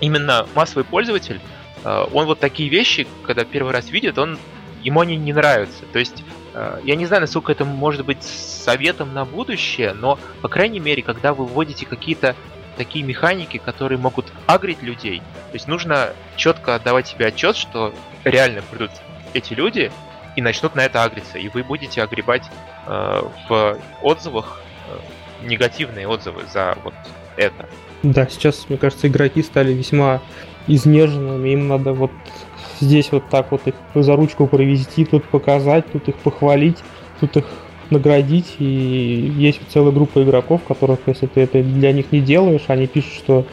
именно массовый пользователь, э, он вот такие вещи, когда первый раз видит, он ему они не нравятся. То есть Э, я не знаю, насколько это может быть советом на будущее, но, по крайней мере, когда вы вводите какие-то такие механики, которые могут агрить людей, то есть нужно четко отдавать себе отчет, что реально придут эти люди и начнут на это агриться, и вы будете огребать э, в отзывах э, негативные отзывы за вот это. Да, сейчас, мне кажется, игроки стали весьма изнеженными, им надо вот здесь вот так вот их за ручку провести, тут показать, тут их похвалить, тут их наградить. И есть целая группа игроков, которых, если ты это для них не делаешь, они пишут, что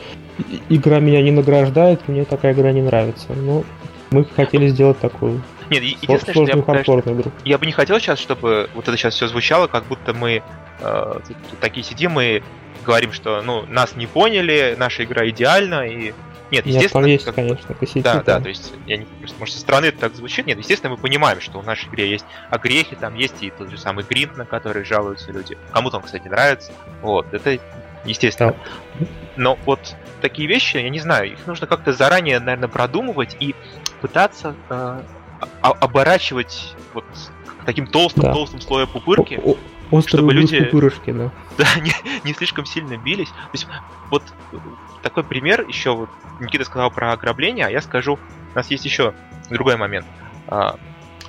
игра меня не награждает, мне такая игра не нравится. Ну, мы хотели сделать такую нет, единственное, что я, конечно, я бы не хотел сейчас, чтобы вот это сейчас все звучало, как будто мы э, такие сидим и говорим, что ну нас не поняли, наша игра идеальна и нет, естественно... Нет, есть, как... конечно, косяки. Да, да, то есть, я не, может, со стороны это так звучит. Нет, естественно, мы понимаем, что в нашей игре есть огрехи, там есть и тот же самый гринт, на который жалуются люди. Кому-то он, кстати, нравится. Вот, это естественно. Да. Но вот такие вещи, я не знаю, их нужно как-то заранее, наверное, продумывать и пытаться э, оборачивать вот таким толстым-толстым да. слоем пупырки. О чтобы люди пупырышки, да. Да, не, не слишком сильно бились. То есть, вот такой пример, еще вот Никита сказал про ограбление, а я скажу у нас есть еще другой момент. А,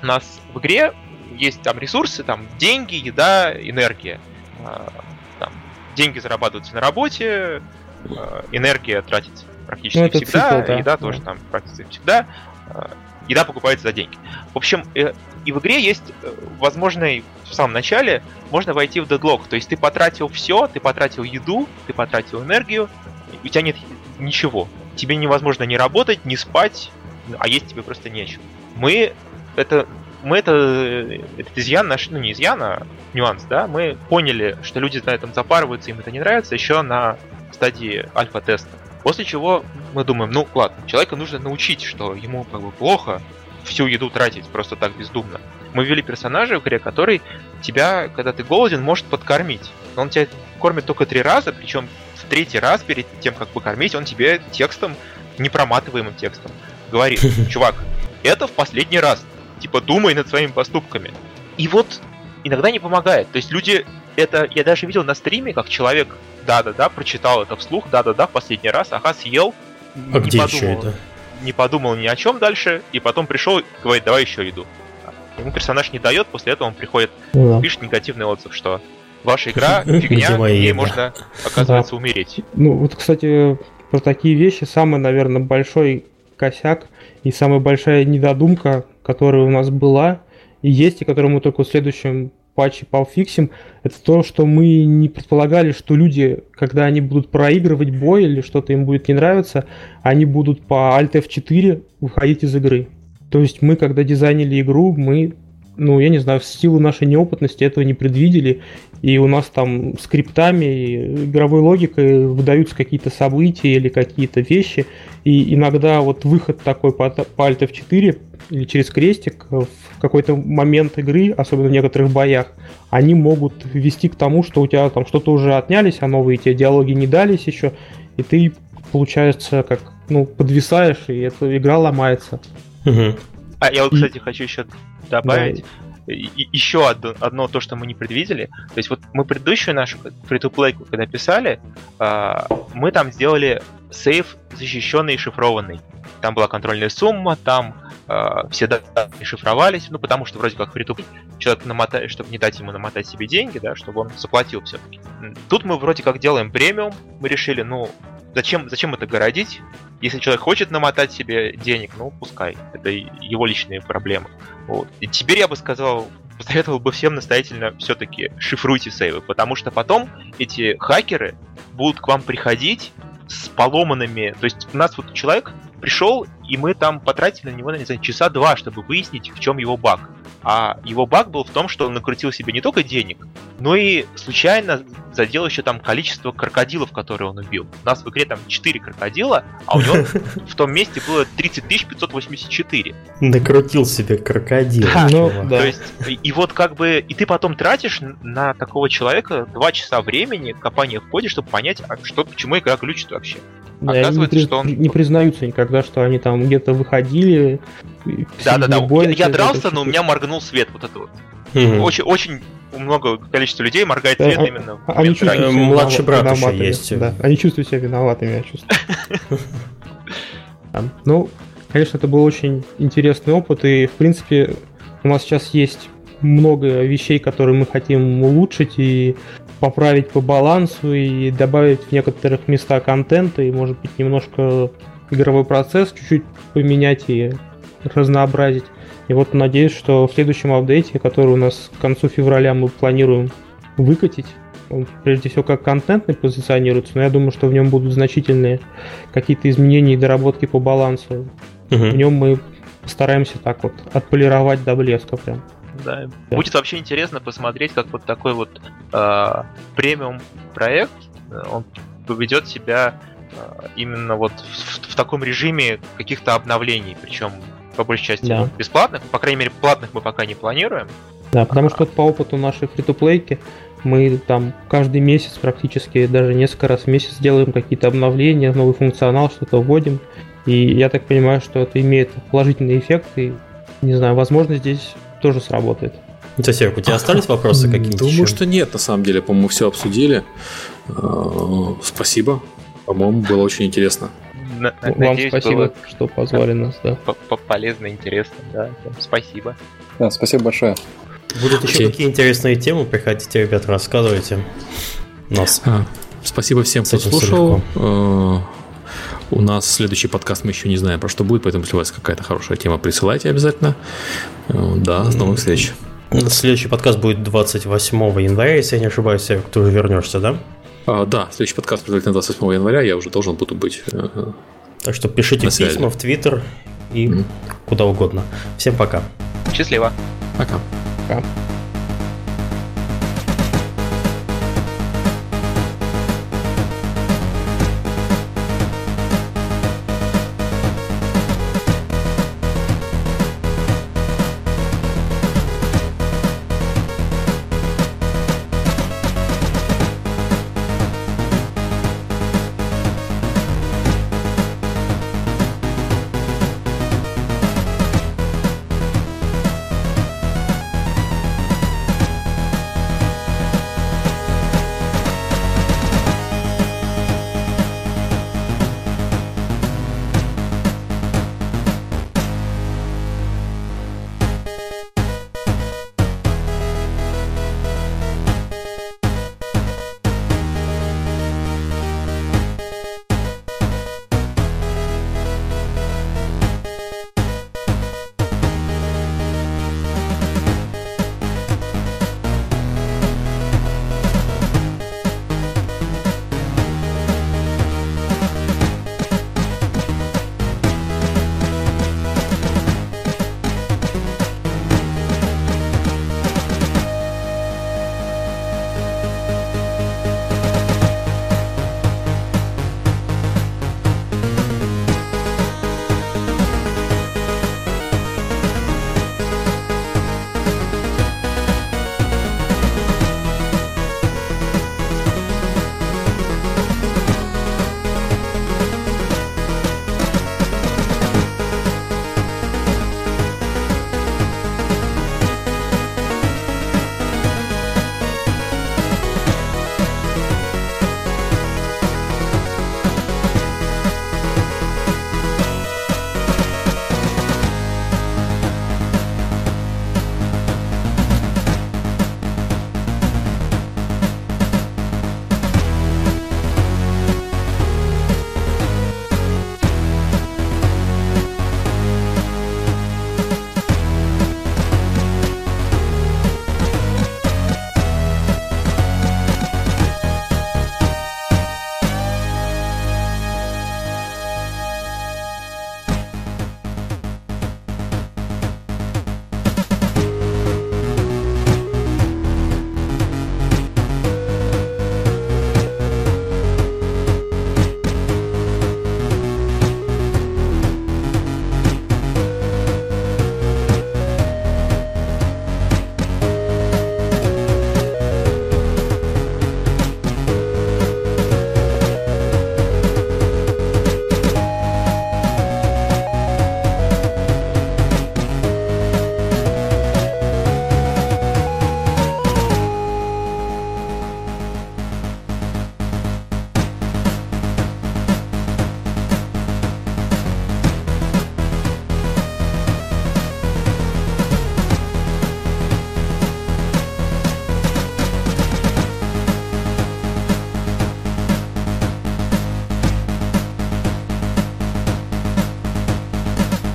у нас в игре есть там ресурсы, там деньги, еда, энергия. А, там, деньги зарабатываются на работе, а, энергия тратится практически ну, всегда, цикл, да. еда да. тоже там практически всегда. А, еда покупается за деньги. В общем, э, и в игре есть э, возможный в самом начале можно войти в дедлог. То есть ты потратил все, ты потратил еду, ты потратил энергию, у тебя нет ничего. Тебе невозможно не работать, не спать, а есть тебе просто нечего. Мы это мы это, этот изъян наш, ну не изъян, а нюанс, да, мы поняли, что люди на этом запарываются, им это не нравится еще на стадии альфа-теста. После чего мы думаем, ну ладно, человека нужно научить, что ему как бы плохо всю еду тратить просто так бездумно. Мы ввели персонажа в игре, который тебя, когда ты голоден, может подкормить. Но он тебя кормит только три раза, причем в третий раз перед тем, как покормить, он тебе текстом, непроматываемым текстом, говорит, чувак, это в последний раз. Типа, думай над своими поступками. И вот иногда не помогает. То есть люди это я даже видел на стриме, как человек да-да-да, прочитал это вслух, да-да-да, в последний раз, ага, съел, а не где подумал, это? не подумал ни о чем дальше, и потом пришел и говорит, давай еще иду. Ему персонаж не дает, после этого он приходит, да. пишет негативный отзыв, что ваша игра фигня, в ней можно, оказывается, да. умереть. Ну, вот, кстати, про такие вещи самый, наверное, большой косяк и самая большая недодумка, которая у нас была и есть, и которую мы только в следующем патче пофиксим, это то, что мы не предполагали, что люди, когда они будут проигрывать бой или что-то им будет не нравиться, они будут по Alt F4 выходить из игры. То есть мы, когда дизайнили игру, мы, ну, я не знаю, в силу нашей неопытности этого не предвидели, и у нас там скриптами, игровой логикой выдаются какие-то события или какие-то вещи, и иногда вот выход такой по, по Alt F4 или через крестик в какой-то момент игры, особенно в некоторых боях, они могут вести к тому, что у тебя там что-то уже отнялись, а новые тебе диалоги не дались еще, и ты, получается, как, ну, подвисаешь, и эта игра ломается. Угу. А я вот, кстати, хочу еще добавить. Да. И, еще одно, одно то, что мы не предвидели. То есть вот мы предыдущую нашу free to play когда писали, э, мы там сделали сейф защищенный и шифрованный. Там была контрольная сумма, там э, все данные шифровались, ну потому что вроде как play человек намотает, чтобы не дать ему намотать себе деньги, да, чтобы он заплатил все-таки. Тут мы вроде как делаем премиум, мы решили, ну зачем, зачем это городить? Если человек хочет намотать себе денег, ну, пускай. Это его личные проблемы. Вот. И теперь я бы сказал, посоветовал бы всем настоятельно все-таки шифруйте сейвы, потому что потом эти хакеры будут к вам приходить с поломанными... То есть у нас вот человек пришел, и мы там потратили на него, не знаю, часа два, чтобы выяснить, в чем его баг. А его баг был в том, что он накрутил себе не только денег, но и случайно задел еще там количество крокодилов, которые он убил. У нас в игре там 4 крокодила, а у него в том месте было 30 584. Накрутил себе крокодил. Ну, да. То есть, и вот как бы, и ты потом тратишь на такого человека 2 часа времени копания в коде, чтобы понять, а что, почему игра глючит вообще. Да, Оказывается, не, что он... не признаются никогда, что они там где-то выходили. Да-да-да, я, я дрался, но у меня моргнул свет вот это вот. Угу. Очень, очень много количества людей моргает свет а, именно. А, они чувствуют Младший брат еще есть. Да, они чувствуют себя виноватыми, я чувствую. Ну, конечно, это был очень интересный опыт, и, в принципе, у нас сейчас есть много вещей, которые мы хотим улучшить, и поправить по балансу и добавить в некоторых места контента и, может быть, немножко игровой процесс чуть-чуть поменять и разнообразить. И вот надеюсь, что в следующем апдейте, который у нас к концу февраля мы планируем выкатить, он прежде всего как контентный позиционируется, но я думаю, что в нем будут значительные какие-то изменения и доработки по балансу. Угу. В нем мы постараемся так вот отполировать до блеска прям. Да. да. Будет вообще интересно посмотреть, как вот такой вот э, премиум проект, э, он поведет себя э, именно вот в, в таком режиме каких-то обновлений, причем по большей части да. бесплатных, по крайней мере платных мы пока не планируем. Да, потому что по опыту нашей фри плейки мы там каждый месяц практически, даже несколько раз в месяц делаем какие-то обновления, новый функционал, что-то вводим. И я так понимаю, что это имеет положительный эффект, и не знаю, возможно, здесь тоже сработает. Серег, у тебя остались вопросы какие-то? Думаю, еще? что нет, на самом деле. По-моему, все обсудили. Э, спасибо. По-моему, было очень интересно. Вам спасибо, что позвали нас, да. Полезно, интересно, да. Спасибо. Да, спасибо большое. Будут еще какие интересные темы, приходите, ребят, рассказывайте. Нас. А, спасибо всем, кто слушал. Э, у нас следующий подкаст мы еще не знаем, про что будет, поэтому если у вас какая-то хорошая тема, присылайте обязательно. Э, да, с новых встреч. Следующий подкаст будет 28 января, если я не ошибаюсь, ты уже вернешься, да? А, да, следующий подкаст предварительно 28 января, я уже должен буду быть. Э, так что пишите письма в Твиттер и mm. куда угодно. Всем пока. Счастливо. Пока. Пока.